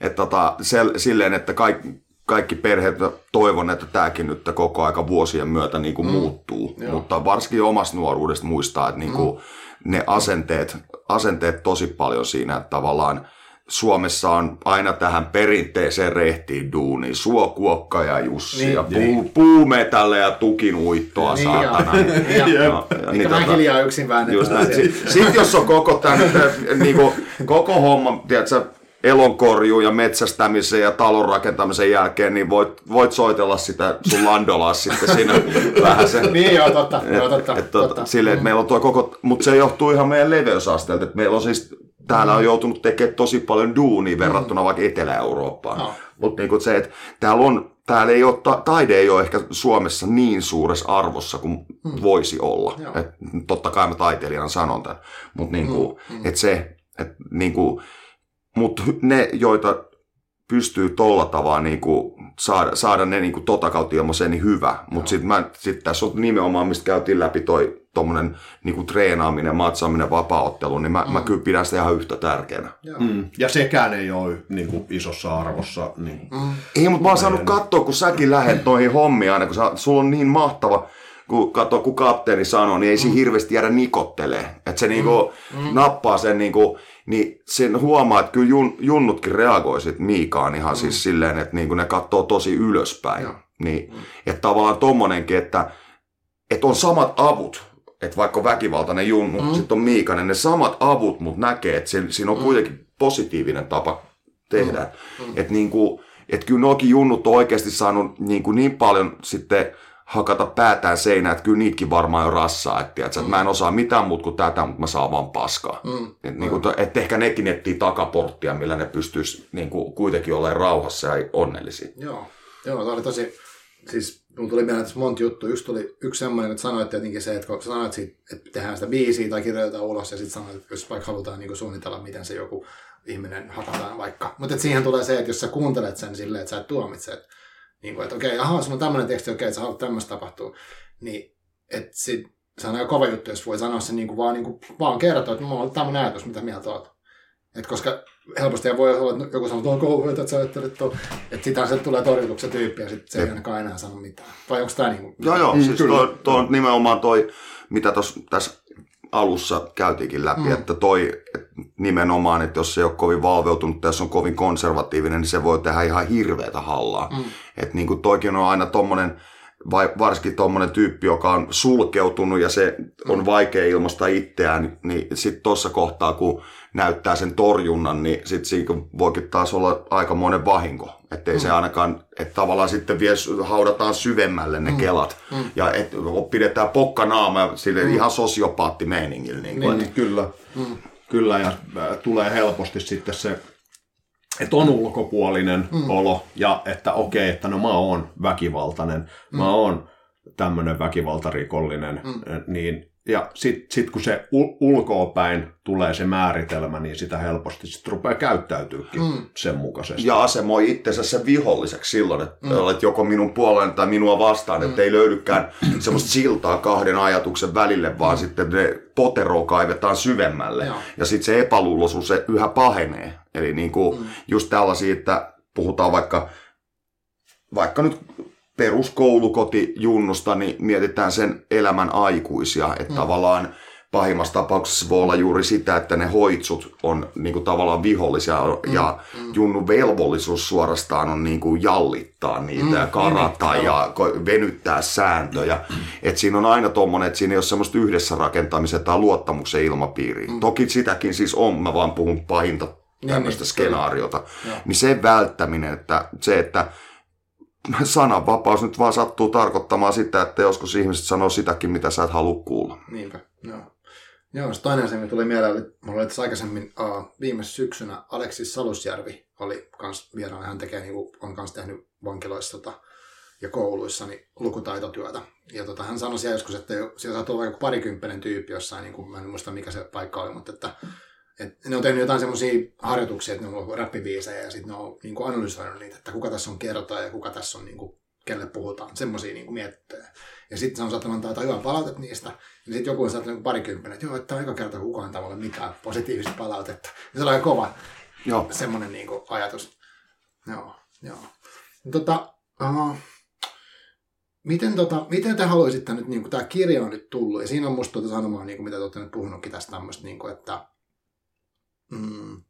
että tota, silleen, että kaikki, kaikki perheet, toivon, että tämäkin nyt koko aika vuosien myötä niin kuin mm. muuttuu. Joo. Mutta varsinkin omasta nuoruudesta muistaa, että niin kuin, mm. ne asenteet, asenteet tosi paljon siinä, että tavallaan Suomessa on aina tähän perinteiseen rehtiin duuniin. Suokuokka ja Jussi niin, ja puu, niin. puumetälle ja tukinuittoa niin, saatana. Niin, ja, ja, ja, niin, tota, hiljaa yksin väännetään. Sitten sit jos on koko, tämän, niinku, koko homma, tiedätkö, elonkorjuu ja metsästämisen ja talon rakentamisen jälkeen, niin voit, voit soitella sitä sun landolaa sitten siinä vähän se. niin joo, totta. Et, joo, totta, et, totta. totta. Silleen, että meillä on tuo koko, mutta se johtuu ihan meidän leveysasteelta, että meillä on siis täällä on joutunut tekemään tosi paljon duunia verrattuna mm. vaikka Etelä-Eurooppaan. No. Mutta niinku se, että täällä on täällä ei ole, ta- taide ei ole ehkä Suomessa niin suuressa arvossa kuin mm. voisi olla. Joo. Et, totta kai mä taiteilijana sanon tämän, mutta niinku, mm. mm. et se, et, niinku, mut ne, joita pystyy tolla tavalla niinku, saada, saada ne niinku, tota kautta ilmaiseen, niin hyvä. Mutta sitten sit tässä on nimenomaan, mistä käytiin läpi toi tommonen niinku, treenaaminen, matsaaminen, vapaaottelu, niin mä, mm. mä kyllä pidän sitä ihan yhtä tärkeänä. Joo. Mm. Ja sekään ei ole niin kuin, isossa arvossa. Niin. Mm. Ei, mutta mä oon saanut katsoa, kun säkin lähet noihin hommiin aina, kun sä, sulla on niin mahtava, kun katsoo, kun kapteeni sanoo, niin ei se hirveästi jäädä nikottelee. Että se niinku nappaa sen niinku, niin sen huomaa, että kyllä jun, junnutkin reagoi sit Miikaan ihan siis silleen, että niinku ne katsoo tosi ylöspäin. Joo. Niin, että tavallaan tommonenkin, että, että on samat avut, että vaikka on väkivaltainen junnu, mm. sitten on Miikanen, ne samat avut, mutta näkee, että se, siinä on kuitenkin positiivinen tapa tehdä. Mm. Että niinku, et kyllä nuokin junnut on oikeasti saanut niin, kuin niin paljon sitten hakata päätään seinään, että kyllä niitäkin varmaan on rassaa. Että, tiiätkö, että mä en osaa mitään muuta kuin tätä, mutta mä saan vaan paskaa. Mm. Et, niin kuin, että ehkä nekin etsii takaporttia, millä ne pystyisi niin kuin, kuitenkin olemaan rauhassa ja onnellisia. Joo, joo, tämä oli tosi, siis mulla tuli mieleen tässä monta juttua. Yksi tuli yksi semmoinen, että sanoit tietenkin se, että kun sanoit siitä, että tehdään sitä biisiä tai kirjoitetaan ulos ja sitten sanoit, että jos vaikka halutaan niin suunnitella, miten se joku ihminen hakataan vaikka. Mutta siihen tulee se, että jos sä kuuntelet sen silleen, että sä et tuomitse, että, niin kuin, että okei, ahaa, sulla on tämmöinen teksti, okei, että sä haluat tämmöistä tapahtua, niin että sit, se on aika kova juttu, jos voi sanoa sen niin kuin vaan, niin kuin, vaan kertoa, että mulla on tämmöinen ajatus, mitä mieltä oot. Et koska helposti voi olla, että joku sanoo, että on kauheata, että sä ajattelet tuon. Että sitähän se tulee torjutuksi se tyyppi ja sitten se ei ainakaan enää sano mitään. Vai onko tämä niin kuin... Joo, joo. Mm, siis kyllä. toi, toi on nimenomaan toi, mitä tos, tässä alussa käytiinkin läpi, mm. että toi et nimenomaan, että jos se ei ole kovin valveutunut tai jos on kovin konservatiivinen, niin se voi tehdä ihan hirveätä hallaa. Mm. Että niin kuin toikin on aina tommonen, vai varsinkin tuommoinen tyyppi, joka on sulkeutunut ja se on vaikea ilmaista itseään, niin sitten tuossa kohtaa, kun näyttää sen torjunnan, niin sitten siinä voikin taas olla aikamoinen vahinko. Että ei mm. se ainakaan, että tavallaan sitten vielä haudataan syvemmälle ne mm. kelat. Mm. Ja et, pidetään pokkanaama sille mm. ihan sosiopaattimeiningillä. Niin kuin, Niin, kyllä. Mm. Kyllä, ja äh, tulee helposti sitten se, että on ulkopuolinen mm. olo, ja että okei, että no mä oon väkivaltainen, mm. mä oon tämmöinen väkivaltarikollinen, mm. niin ja sitten sit kun se ul- ulkoapäin tulee se määritelmä, niin sitä helposti sit rupeaa käyttäytyykin mm. sen mukaisesti. Ja asemoi itsensä sen viholliseksi silloin, että mm. olet joko minun puolellani tai minua vastaan, mm. että ei löydykään semmoista siltaa kahden ajatuksen välille, vaan mm. sitten ne poteroa kaivetaan syvemmälle. Joo. Ja sitten se epäluuloisuus se yhä pahenee. Eli niinku mm. just tällaisia, että puhutaan vaikka, vaikka nyt peruskoulukotijunnusta, niin mietitään sen elämän aikuisia, että mm. tavallaan pahimmassa tapauksessa voi olla juuri sitä, että ne hoitsut on niin kuin tavallaan vihollisia mm. ja Junnun velvollisuus suorastaan on niin kuin jallittaa niitä mm. ja karata mm. ja venyttää sääntöjä. Mm. Et siinä on aina tommonen, että siinä ei ole semmoista yhdessä rakentamisen tai luottamuksen ilmapiiriä. Mm. Toki sitäkin siis on, mä vaan puhun pahinta tämmöistä niin, skenaariota. Joo. Niin se välttäminen, että se, että sananvapaus nyt vaan sattuu tarkoittamaan sitä, että joskus ihmiset sanoo sitäkin, mitä sä et halua kuulla. Niinpä, joo. Joo, toinen asia, mikä tuli mieleen, oli, mulla oli aikaisemmin uh, viime syksynä Aleksis Salusjärvi oli kans vieraana. Hän tekee, niin kuin, on kans tehnyt vankiloissa tota, ja kouluissa niin lukutaitotyötä. Ja tota, hän sanoi siellä joskus, että siellä saattaa olla joku parikymppinen tyyppi jossain, niin kuin, mä en muista mikä se paikka oli, mutta että, et ne on tehnyt jotain semmoisia harjoituksia, että ne on ollut räppibiisejä ja sitten ne on niin kuin analysoinut niitä, että kuka tässä on kertoja ja kuka tässä on niin kuin, kelle puhutaan, semmoisia niin miettöjä. Ja sitten se on saattanut antaa jotain hyvää palautetta niistä. Ja sitten joku on saattanut niin parikymppinen, että joo, että tämä on eka kerta, kukaan tavalla mitään positiivista palautetta. Ja se on aika kova Joo. semmoinen niin kuin, ajatus. Joo, joo. Tota, uh, miten, tota, miten te haluaisitte nyt, niin kuin tämä kirja on nyt tullut, ja siinä on musta tuota sanomaa, niin kuin mitä te olette nyt puhunutkin tästä tämmöistä, niin kuin, että mm,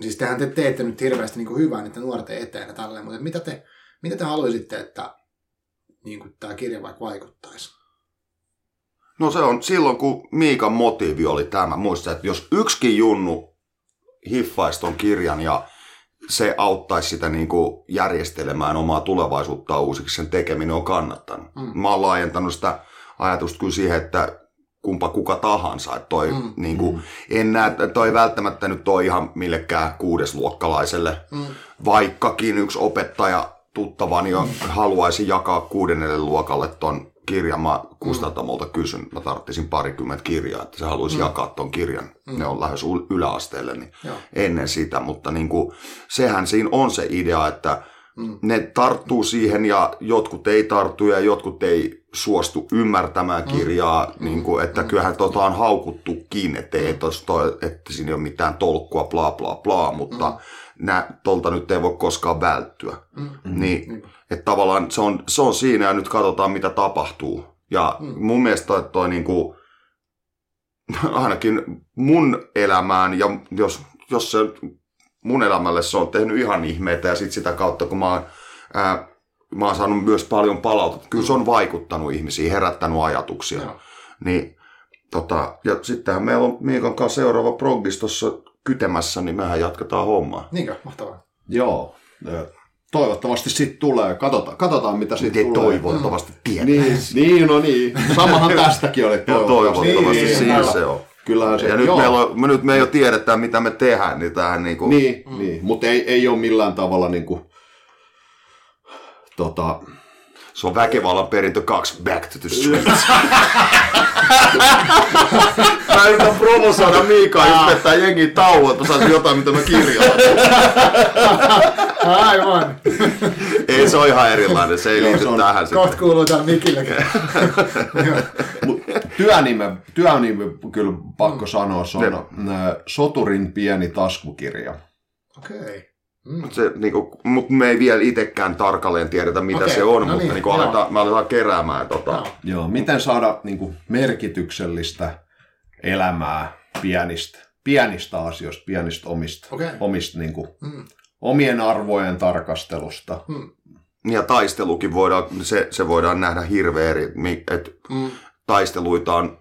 siis tehän te teette nyt hirveästi niin kuin hyvää niiden nuorten eteen ja tälleen, mutta mitä te, mitä te haluaisitte, että niin kuin tämä kirja vaikka vaikuttaisi? No se on silloin, kun Miikan motiivi oli tämä. Muista, että jos yksikin junnu hiffaisi ton kirjan ja se auttaisi sitä niin kuin järjestelemään omaa tulevaisuutta uusiksi, sen tekeminen on kannattanut. Mm. Mä oon laajentanut sitä ajatusta kyllä siihen, että kumpa kuka tahansa. Että toi, mm. niin kuin, en näe, että toi välttämättä nyt toi ihan millekään kuudesluokkalaiselle, mm. vaikkakin yksi opettaja tuttavani jo haluaisi jakaa kuudennelle luokalle ton kirjan. Mä kustantamolta kysyn, mä tarvitsin parikymmentä kirjaa, että se haluaisi mm. jakaa ton kirjan. Mm. Ne on lähes yläasteelle niin Joo. ennen sitä, mutta niin kuin, sehän siinä on se idea, että mm. ne tarttuu siihen ja jotkut ei tarttu ja jotkut ei suostu ymmärtämään kirjaa, mm. niin kuin, että mm. kyllähän tota on haukuttukin, että, ei, tos toi, että siinä ei ole mitään tolkkua, bla bla bla, mutta mm. nä, tolta nyt ei voi koskaan välttyä. Mm. Niin, että tavallaan se on, se on siinä ja nyt katsotaan mitä tapahtuu. Ja mm. mun mielestä toi, toi niin kuin, ainakin mun elämään, ja jos, jos se mun elämälle se on tehnyt ihan ihmeitä, ja sitten sitä kautta, kun mä oon, ää, mä oon saanut myös paljon palautetta, kyllä se on vaikuttanut ihmisiin, herättänyt ajatuksia. Joo. Niin, tota, ja sittenhän meillä on Miikan kanssa seuraava proggis tuossa kytemässä, niin mehän jatketaan hommaa. Niinkö? Mahtavaa. Joo. Toivottavasti sitten tulee. Katsotaan, katsotaan mitä Te sitten tulee. toivottavasti tiedät. Niin, niin, no niin. Samahan tästäkin oli Ja toivottavasti. toivottavasti Niin, siinä se on. Kyllähän se, Ja nyt, joo. meillä on, me nyt me jo tiedetään, mitä me tehdään, niin tähän niinku, Niin, mm. niin. mutta ei, ei ole millään tavalla niinku, tota, se on väkivallan perintö 2, back to the streets. mä yritän provosoida Miikaa, jos vetää jengi tauon, että mä saisin jotain, mitä mä kirjoitan. Aivan. Ei, se on ihan erilainen, se ei liity se on- tähän. Kohta kuuluu täällä Mikillekin. mut työnime, työnime kyllä pakko sanoa, se on ö, Soturin pieni taskukirja. Okei. Mut Se, niinku, mut me ei vielä itsekään tarkalleen tiedetä, mitä Okei, se on, no mutta niin, niinku aletaan, me aletaan keräämään. Tota, Joo. Joo, miten saada niinku, merkityksellistä elämää pienistä, pienistä asioista, pienistä omista, Okei. omista niinku, Mm. omien arvojen tarkastelusta. ja taistelukin voidaan, se, se voidaan nähdä hirveän eri, että Mm. taisteluita on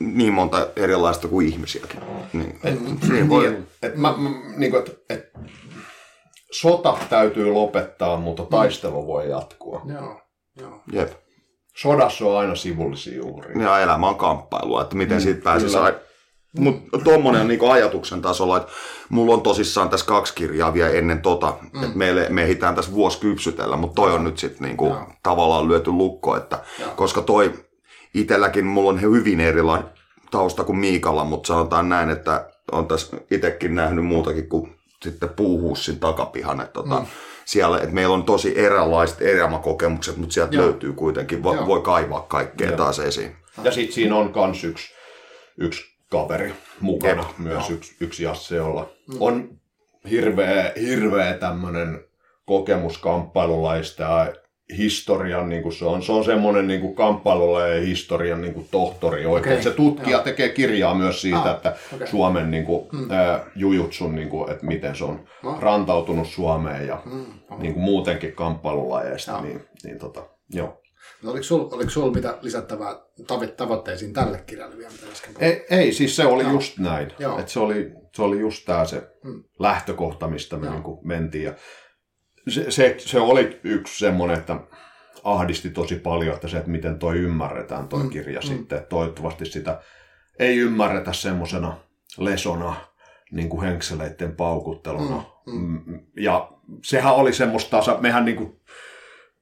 niin monta erilaista kuin ihmisiäkin. Niin, siinä voi, Niin, et mä, mä, niinku, et, et, sota täytyy lopettaa, mutta taistelu voi jatkua. Joo. Joo. jep. Sodassa on aina sivullisia uhreja. Ja elämä on kamppailua, että miten siitä pääsisi mutta tuommoinen niin ajatuksen tasolla, että mulla on tosissaan tässä kaksi kirjaa vielä ennen tota, mm. että meille, me ehditään tässä vuosi kypsytellä, mutta toi on nyt sitten niinku tavallaan lyöty lukko, että Joo. koska toi itselläkin mulla on hyvin erilainen tausta kuin Miikalla, mutta sanotaan näin, että on tässä itsekin nähnyt muutakin kuin sitten puuhuussin takapihan, että tota, mm. siellä, että meillä on tosi erilaiset elämäkokemukset, mutta sieltä Joo. löytyy kuitenkin, Joo. voi, kaivaa kaikkea Joo. taas esiin. Ja sitten siinä on kans yksi, yksi kaveri mukana, Jep, myös joo. yksi, yksi Jasse, jolla on hirveä, hirveä tämmöinen kokemus kamppailulajista ja historian, niin kuin se on, se on semmoinen niin kuin kamppailulajien historian niin kuin tohtori oikein. Okei, Se tutkija joo. tekee kirjaa myös siitä, Ah, että okei. Suomen niin kuin, ää, jujutsun, niin kuin, että miten se on Ah. rantautunut Suomeen ja Mm. niin kuin muutenkin kamppailulajeista, Joo. niin, niin tota, joo. No, oliko sul, oliko sul mitä lisättävää tavo- tavoitteisiin tälle kirjalle vielä? Ei, ei siis se oli Joo. just näin. Joo. Et se, oli, se oli just tämä se Mm. lähtökohta, mistä me Joo. niinku mentiin. Ja se, se, se oli yksi semmoinen, että ahdisti tosi paljon, että se, että miten toi ymmärretään toi Mm, kirja mm. sitten. Että Toivottavasti sitä ei ymmärretä semmoisena lesona, niin kuin henkseleiden paukutteluna. Mm, Mm, Ja sehän oli semmoista, mehän niin kuin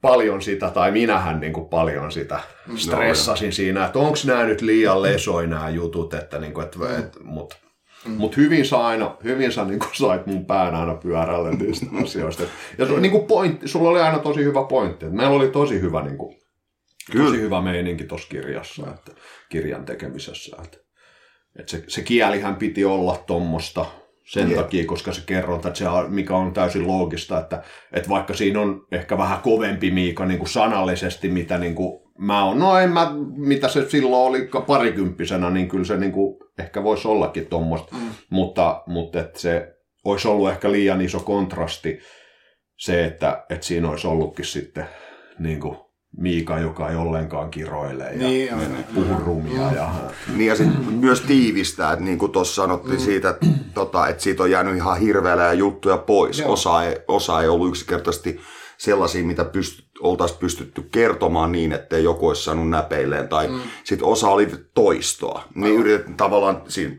paljon sitä, tai minähän niin kuin paljon sitä Mm. stressasin siinä, että onko nämä nyt liian lesoi nämä jutut, että niin kuin, Mm. et, et, mut, mut hyvin sä aina, hyvin sä niin sait mun pään aina pyörälle niistä asioista. Ja se, niin pointti, sulla oli aina tosi hyvä pointti, meillä oli tosi hyvä, niin kuin, Kyllä. tosi hyvä meininki tuossa kirjassa, että, kirjan tekemisessä, että, että se, se kielihän piti olla tuommoista sen Jep. takia, koska se kerronta, että se, mikä on täysin loogista, että, että vaikka siinä on ehkä vähän kovempi Miika niin kuin sanallisesti, mitä niin kuin mä oon, no en mä, mitä se silloin oli parikymppisenä, niin kyllä se niin kuin, ehkä voisi ollakin tuommoista, Mm. mutta, mutta että se olisi ollut ehkä liian iso kontrasti se, että, että siinä olisi ollutkin sitten niin kuin Miika, joka ei ollenkaan kiroile ja Niin, puhu rumia. Ja, Niin ja sitten myös tiivistää, että niin kuin tuossa sanottiin mm. siitä, että, tota, että siitä on jäänyt ihan hirveellä juttuja pois. Joo. Osa ei, osa ei ollut yksinkertaisesti sellaisia, mitä pyst, oltaisiin pystytty kertomaan niin, ettei joku olisi saanut näpeilleen. Tai mm. sitten osa oli toistoa. Niin yritettiin tavallaan siinä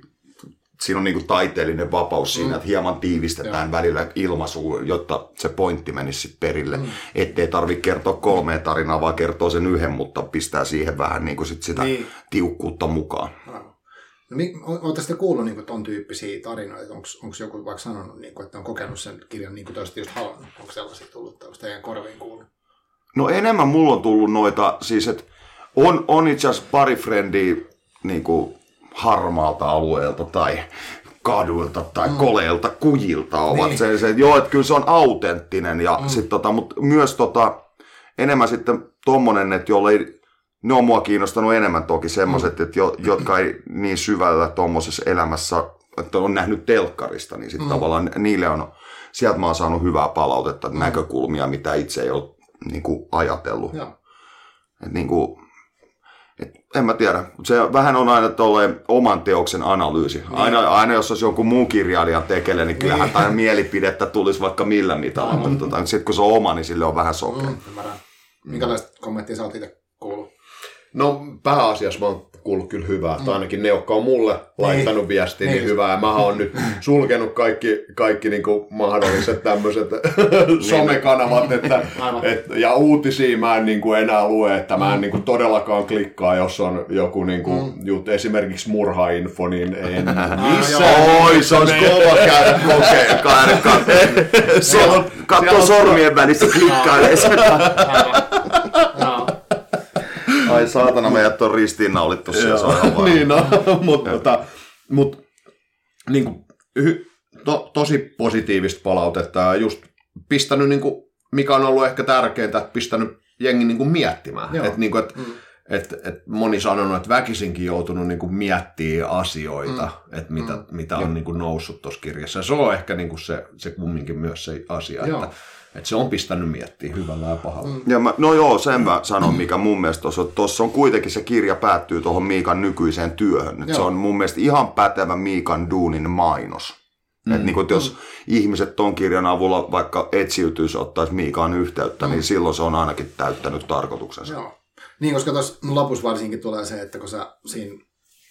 siinä on niinku taiteellinen vapaus siinä, mm. että hieman tiivistetään Joo. välillä ilmaisua, jotta se pointti menisi sit perille. Mm. Ettei tarvitse kertoa kolmea tarinaa, vaan kertoo sen yhden, mutta pistää siihen vähän niinku sit sitä niin. tiukkuutta mukaan. No, Oletteko te kuullut niin ton tyyppisiä tarinoita? Onko joku vaikka sanonut, niin kuin, että on kokenut sen kirjan niin kuin te just halunnut? Onko sellaisia tullut, onko teidän korviin kuullut? No enemmän mulla on tullut noita, siis että on, on itse asiassa pari frendiä niin kuin harmaalta alueelta tai kaduilta tai mm. koleilta, kujilta ovat niin. se, se, joo, että kyllä se on autenttinen, ja mm. sit, tota, mutta myös tota, enemmän sitten tommonen, että jolle ei, ne on mua kiinnostanut enemmän toki semmoiset, mm. että jo, jotka ei niin syvällä tuommoisessa elämässä, että on nähnyt telkkarista, niin sitten mm. tavallaan niille on, sieltä mä oon saanut hyvää palautetta, mm. näkökulmia, mitä itse ei ole niin kuin, ajatellut. Joo. Et, niin kuin, et, en mä tiedä. Se vähän on aina tolleen oman teoksen analyysi. Niin. Aina, aina jos olisi jonkun muun kirjailijan tekele, niin kyllähän niin. tai mielipidettä tulisi vaikka millä mitalla. Mm. Mutta tota, sitten kun se on oma, niin sille on vähän sokea. Mm, Minkälaista kommenttia sä oot itse? No pääasiassa mä oon kuullut kyllä hyvää. Mm. Tai ainakin ne, jotka on mulle niin. laittanut viestiä, niin, niin hyvää. Ja mä oon nyt sulkenut kaikki, kaikki niin kuin mahdolliset tämmöiset niin. somekanavat. Että, et, ja uutisia mä en niin kuin enää lue, että mä en mm. niin kuin todellakaan klikkaa, jos on joku niin kuin, mm. jut, esimerkiksi murhainfo, niin en missään. Oi, se olisi kova käydä kokeen. On, katso sormien välissä klikkailee. Ai saatana, meidät on ristiinnaulittu siellä. niin, no, mutta tota, mut, niin kuin, hy, to, tosi positiivista palautetta ja just pistänyt, niin kuin, mikä on ollut ehkä tärkeintä, että pistänyt jengi niin kuin miettimään. Että niin kuin, et, mm. et, et moni sanonut, että väkisinkin joutunut niin kuin miettimään asioita, mm. että mitä, mm. mitä on niin kuin noussut tuossa kirjassa. Ja se on ehkä niin kuin se, se kumminkin myös se asia, Joo. että että se on pistänyt miettiä hyvällä ja pahalla. Mm. Ja mä, no joo, sen mä sanon, mikä mun mielestä tuossa, tuossa on kuitenkin se kirja päättyy tuohon Miikan nykyiseen työhön. Et se on mun mielestä ihan pätevä Miikan duunin mainos. Mm. Että niin kun, jos mm. ihmiset ton kirjan avulla vaikka etsiytyisi, ottaisi Miikaan yhteyttä, niin mm. niin silloin se on ainakin täyttänyt tarkoituksensa. Joo. Niin, koska tuossa lopussa varsinkin tulee se, että kun sä, siinä,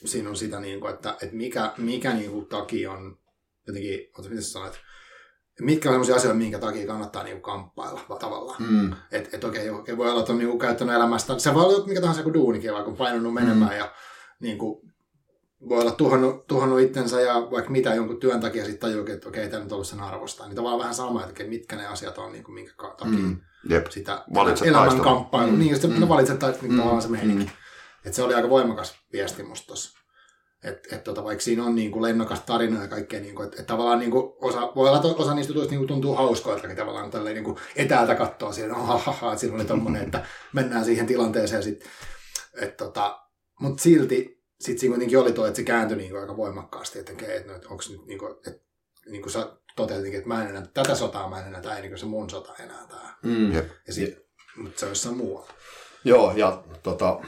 siinä on sitä, niin kuin, että, että mikä, mikä niin kuin, takia on jotenkin, miten sä sanoit, mitkä on sellaisia asioita, minkä takia kannattaa niinku kamppailla tavallaan. Mm. Että et okei, okay, voi olla, että on niinku käyttänyt elämästä, se voi olla mikä tahansa kuin duunikin, vaikka on painunut menemään mm. ja niinku, voi olla tuhannut, tuhannut itsensä ja vaikka mitä jonkun työn takia sitten tajuu, että okei, okay, tämä nyt ollut sen arvosta. Niin tavallaan vähän sama, että mitkä ne asiat on, niin kuin, minkä takia mm. Jep. sitä valitset elämän kamppailu. Mm. Niin, sitten mm. valitset taistelu, niin mm. tavallaan se meininki. Mm. Että se oli aika voimakas viesti musta tossa. Että et tota, vaikka siinä on niin kuin lennokas tarina ja kaikkea, niin kuin, että et tavallaan niin kuin osa, voi olla, että osa niistä jutuista niin tuntuu hauskoilta, niin tavallaan tälleen niin kuin etäältä katsoa siihen, oh, ha, ha, että siinä oli tommonen, että mennään siihen tilanteeseen sit, et tota, mutta silti sit siinä kuitenkin oli tuo, että se kääntyi niin kuin aika voimakkaasti, että, että, että onko nyt niin kuin, että, niin kuin sä toteutitkin, että mä en enää, tätä sotaa mä en enää, tämä ei niin kuin se mun sota enää tämä. Mm. Ja sit, mutta se on jossain muualla. Joo, ja tota,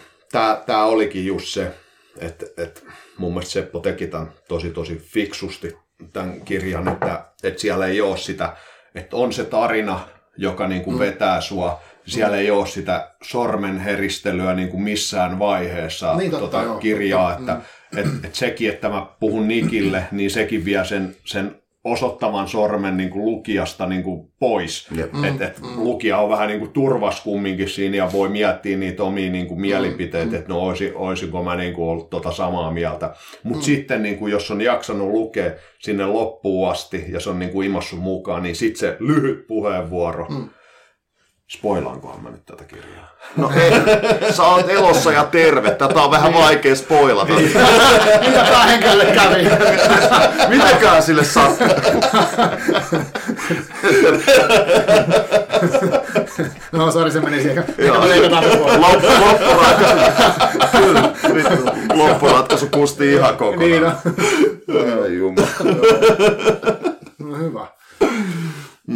tämä olikin just se, että et, mun mielestä Seppo teki tämän tosi tosi fiksusti tämän kirjan, että, että siellä ei ole sitä, että on se tarina, joka niin kuin mm. vetää sua. Siellä mm. ei ole sitä sormenheristelyä niin kuin missään vaiheessa niin, totta, tota kirjaa, että mm. et, et sekin, että mä puhun Nikille, niin sekin vie sen, sen osoittavan sormen niin kuin lukijasta niin kuin pois. Mm, et, et mm. Lukija on vähän niin kuin turvas kumminkin siinä ja voi miettiä niitä omia niin kuin mielipiteitä, mm, että no oisi, oisinko mä niin kuin ollut tota samaa mieltä. Mutta mm. sitten niin kuin, jos on jaksanut lukea sinne loppuun asti ja se on niin kuin imassut mukaan, niin sitten se lyhyt puheenvuoro. Mm Spoilaankohan mä nyt tätä kirjaa? No ei, sä oot elossa ja terve. Tätä on vähän vaikea spoilata. Niin. Mitä tää henkilölle kävi? Mitäkään sille sattuu? no sori, se meni siihen. Loppuratkaisu. Loppuratkaisu kusti ihan kokonaan. Niin. Ai jumala. No hyvä.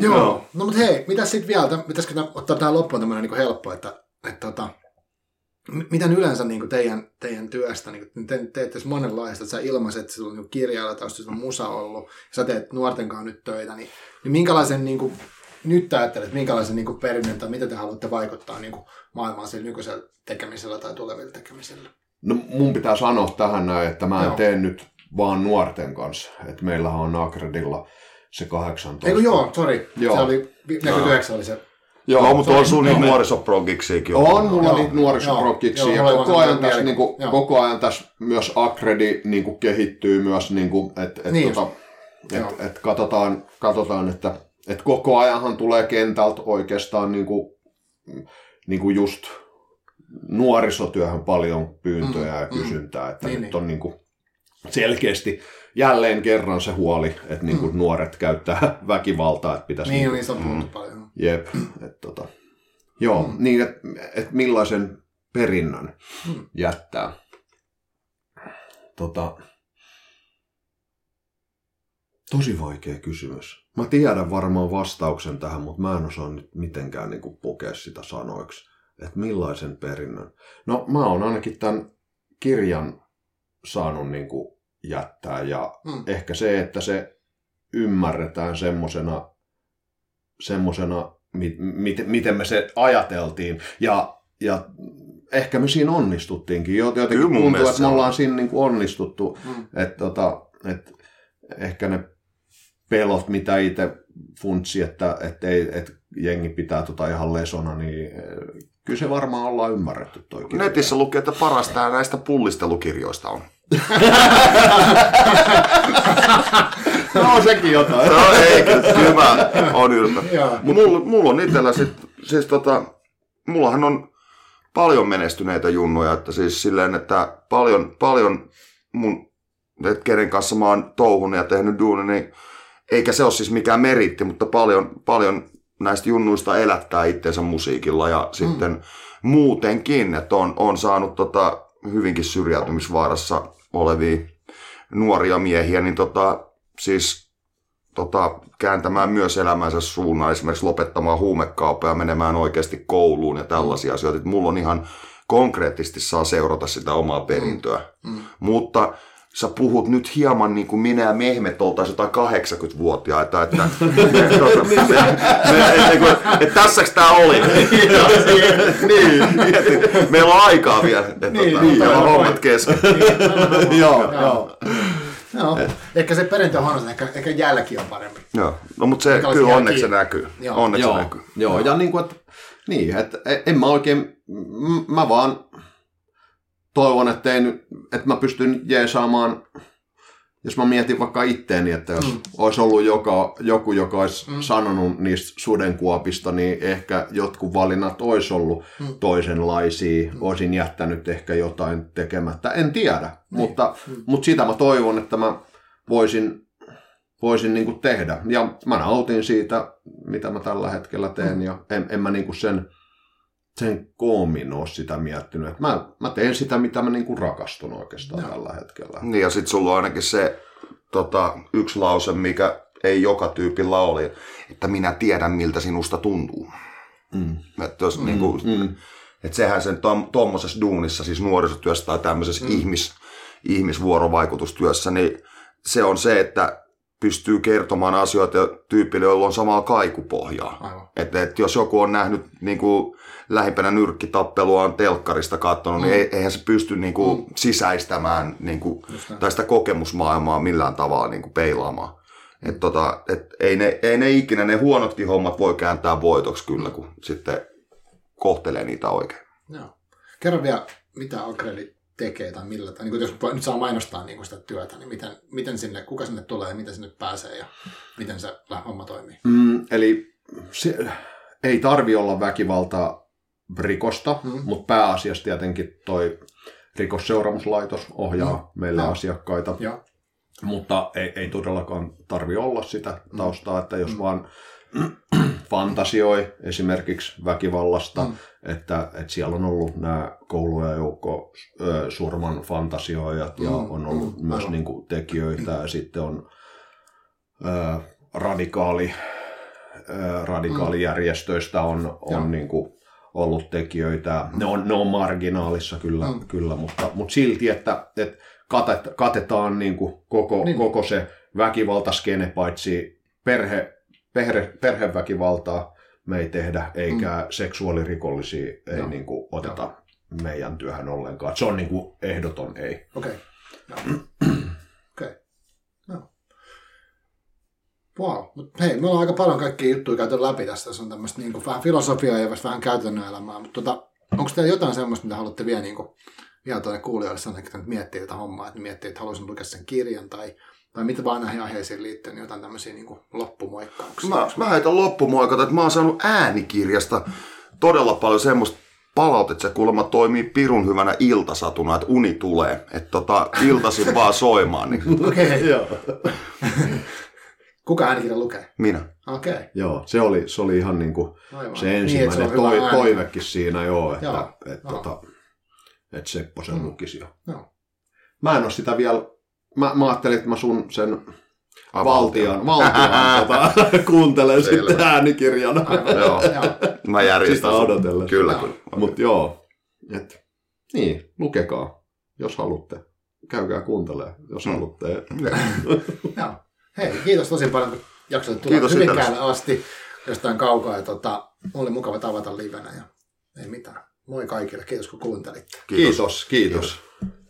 Joo, no, no mutta hei, mitä sitten vielä, pitäisikö ottaa tähän loppuun tämmöinen niin helppo, että, että tota, miten yleensä niin kuin teidän, teidän työstä, niin kuin te teette monenlaista, että sä ilmaiset, että sulla on niin kirjailla tai on musa ollut, ja sä teet nuorten kanssa nyt töitä, niin, niin minkälaisen niin kuin, nyt ajattelet, minkälaisen niin kuin perinnön tai mitä te haluatte vaikuttaa niin kuin maailmaan sillä nykyisellä tekemisellä tai tulevilla tekemisellä? No mun pitää sanoa tähän näin, että mä en Joo. tee nyt vaan nuorten kanssa. Et meillähän on Akredilla se 18. Eikö joo, sori. Joo. Se oli, 49 oli se. Joo, no, mutta on sun niitä Joo. nuorisoprogiksiakin. On mulla Joo, niitä nuorisoprokkiksi joo, ja joo, koko ajan, tässä, niinku, Joo. koko ajan tässä myös Akredi niinku, kehittyy myös, niinku, että et, Niin tota, Joo. et, et katsotaan, katsotaan, että et koko ajanhan tulee kentältä oikeastaan niinku, niinku just nuorisotyöhön paljon pyyntöjä Mm, ja mm. kysyntää, että Niin, nyt niin. on niinku selkeästi jälleen kerran se huoli, että niinku nuoret käyttää väkivaltaa, että pitäisi Niin, niin, puhuttu paljon. Jep, että tota, joo, mm. niin että et millaisen perinnön Mm. jättää. Tota, tosi vaikea kysymys. Mä tiedän varmaan vastauksen tähän, mutta mä en osaa nyt mitenkään niinku pukea sitä sanoiksi. Että millaisen perinnön. No mä oon ainakin tämän kirjan saanut niinku jättää ja Mm. ehkä se, että se ymmärretään semmosena, semmosena mit, mit, miten me se ajateltiin. Ja, ja ehkä me siinä onnistuttiinkin. Jo- Jotenkin Kyllä tuntuu, mielestä että me ollaan siinä niin kuin onnistuttu. Mm. Että tota, et ehkä ne pelot, mitä itse funtsi, että, että, ei, että jengi pitää tota ihan lesona, niin eh, kyllä se varmaan ollaan ymmärretty toi kirja. Netissä lukee, että parasta näistä pullistelukirjoista on. No sekin jotain. No ei, kyllä, kyllä mä oon ylpeä. Mulla, mulla on itsellä sit, siis tota, mullahan on paljon menestyneitä junnuja, että siis silleen, että paljon, paljon mun, että kenen kanssa mä oon touhunut ja tehnyt duuni, niin eikä se ole siis mikään meritti, mutta paljon, paljon näistä junnuista elättää itseensä musiikilla ja sitten muutenkin, että on, on saanut tota, hyvinkin syrjäytymisvaarassa olevia nuoria miehiä, niin tota, siis tota, kääntämään myös elämänsä suunnan, esimerkiksi lopettamaan huumekauppaa ja menemään oikeasti kouluun ja tällaisia asioita. Että mulla on ihan konkreettisesti saa seurata sitä omaa perintöä. Mm. Mutta sä puhut nyt hieman niin kuin minä ja Mehmet oltaisiin jotain 80-vuotiaita, että, että, tässäks tää oli? niin, mieti, meillä on aikaa vielä, että Niin, tota, niin, meillä on hommat kesken. joo, joo. Joo. Ehkä se perintö on huono, ehkä, ehkä jälki on parempi. Joo, no mutta se kyllä onneksi se näkyy. Joo. Onneksi joo, se näkyy. Joo, ja niin kuin, että, niin, että en mä oikein, mä vaan toivon, että, ei, nyt- että mä pystyn jeesaamaan, jos mä mietin vaikka itteeni, että jos Mm. olisi ollut joka, joku, joka olisi Mm. sanonut niistä sudenkuopista, niin ehkä jotkut valinnat olisi ollut Mm. toisenlaisia, mm. olisin jättänyt ehkä jotain tekemättä, en tiedä, Niin. mutta, Mm. mutta sitä mä toivon, että mä voisin voisin niin kuin tehdä. Ja mä nautin siitä, mitä mä tällä hetkellä teen, mm. ja en, en mä niin kuin sen, sen koomin ole sitä miettinyt. Et mä, mä teen sitä, mitä mä niin kuin rakastun oikeastaan no. tällä hetkellä. Niin ja sitten sulla on ainakin se tota, yksi lause, mikä ei joka tyypillä oli, että minä tiedän miltä sinusta tuntuu. Mm. Että jos, Mm, niinku, Mm. et sehän sen tom, tuommoisessa duunissa, siis nuorisotyössä tai tämmöisessä Mm. ihmis, ihmisvuorovaikutustyössä, niin se on se, että pystyy kertomaan asioita tyypille, jolla on samaa kaikupohjaa. Että et jos joku on nähnyt niin kuin, lähimpänä nyrkkitappelua on telkkarista katsonut, Mm. niin ei- eihän se pysty niin kuin, Mm. sisäistämään niin näin. tai sitä kokemusmaailmaa millään tavalla niin kuin, peilaamaan. Et, tota, et, ei, ne, ei ne ikinä, ne huonotkin hommat voi kääntää voitoksi kyllä, kun sitten kohtelee niitä oikein. Joo. Kerro vielä, mitä Akreli tekee tai millä, tai niin kuin jos nyt saa mainostaa niin kuin sitä työtä, niin miten, miten sinne, kuka sinne tulee ja miten sinne pääsee ja miten se homma toimii. Mm, eli se, ei tarvi olla väkivaltaa rikosta, Mm. mm. mutta pääasiassa tietenkin toi rikosseuraamuslaitos ohjaa Mm. mm. meille Joo. asiakkaita. Joo. Mutta ei, ei todellakaan tarvi olla sitä taustaa, että jos Mm. mm. vaan fantasioi esimerkiksi väkivallasta, Mm. mm. että, että siellä on ollut nämä koulu- ja joukko surman fantasioijat ja Mm, on ollut mm, myös niin kuin, tekijöitä ja sitten on ö, radikaali, ö, radikaalijärjestöistä on, on niin kuin, ollut tekijöitä. Ne on, ne on marginaalissa kyllä, Mm. kyllä mutta, mutta silti, että, että katet, katetaan niin kuin koko, Niin. koko se väkivaltaskene, paitsi perhe, perhe, perheväkivaltaa me ei tehdä, eikä mm. seksuaalirikollisia ei Joo. niin kuin oteta meidän työhön ollenkaan. Se on niin kuin ehdoton ei. Okei. Okay. Okay. Wow. Mut hei, me ollaan aika paljon kaikkia juttuja käyty läpi tässä. Se on tämmöistä niin vähän filosofiaa ja vähän käytännön elämää. Mutta tota, onko teillä jotain semmoista, mitä haluatte vielä, niin kuin, vielä tuonne kuulijoille sanoa, että miettii tätä hommaa, että miettii, että haluaisin lukea sen kirjan tai, tai mitä vaan näihin aiheisiin liittyen, niin jotain tämmöisiä niin kuin loppumoikkauksia. Mä, mä heitän loppumoikata, että mä oon saanut äänikirjasta todella paljon semmoista palautetta, että se kuulemma toimii pirun hyvänä iltasatuna, että uni tulee. Että tota, iltasin vaan soimaan. Niin Okei. Okay. Joo. Kuka äänikirja lukee? minä. Okei. Okay. Joo, se oli, se oli ihan niin kuin Aivan. se Niin, että ensimmäinen se toi, hyvä ääni. toivekin siinä joo, että, Joo, että, että, joo. tota, että Seppo sen Mm. lukisi jo. Joo. Mä en ole sitä vielä, mä, mä ajattelin, että mä sun sen valtion, valtion tota, kuuntelen Selvä. sitten äänikirjana. Aivan. Joo. Joo. Mä järjestän Sitä sun. odotellessa. Kyllä, Joo. kyllä. Mutta joo, et, niin, lukekaa, jos haluatte. Käykää kuuntelemaan, jos Mm. haluatte. Joo. Hei, kiitos tosi paljon, kun jaksoit tulla Kiitos Hyvinkäälle asti jostain kaukaa. Ja tota, oli mukava tavata livenä ja ei mitään. Moi kaikille, kiitos kun kuuntelitte. Kiitos, kiitos.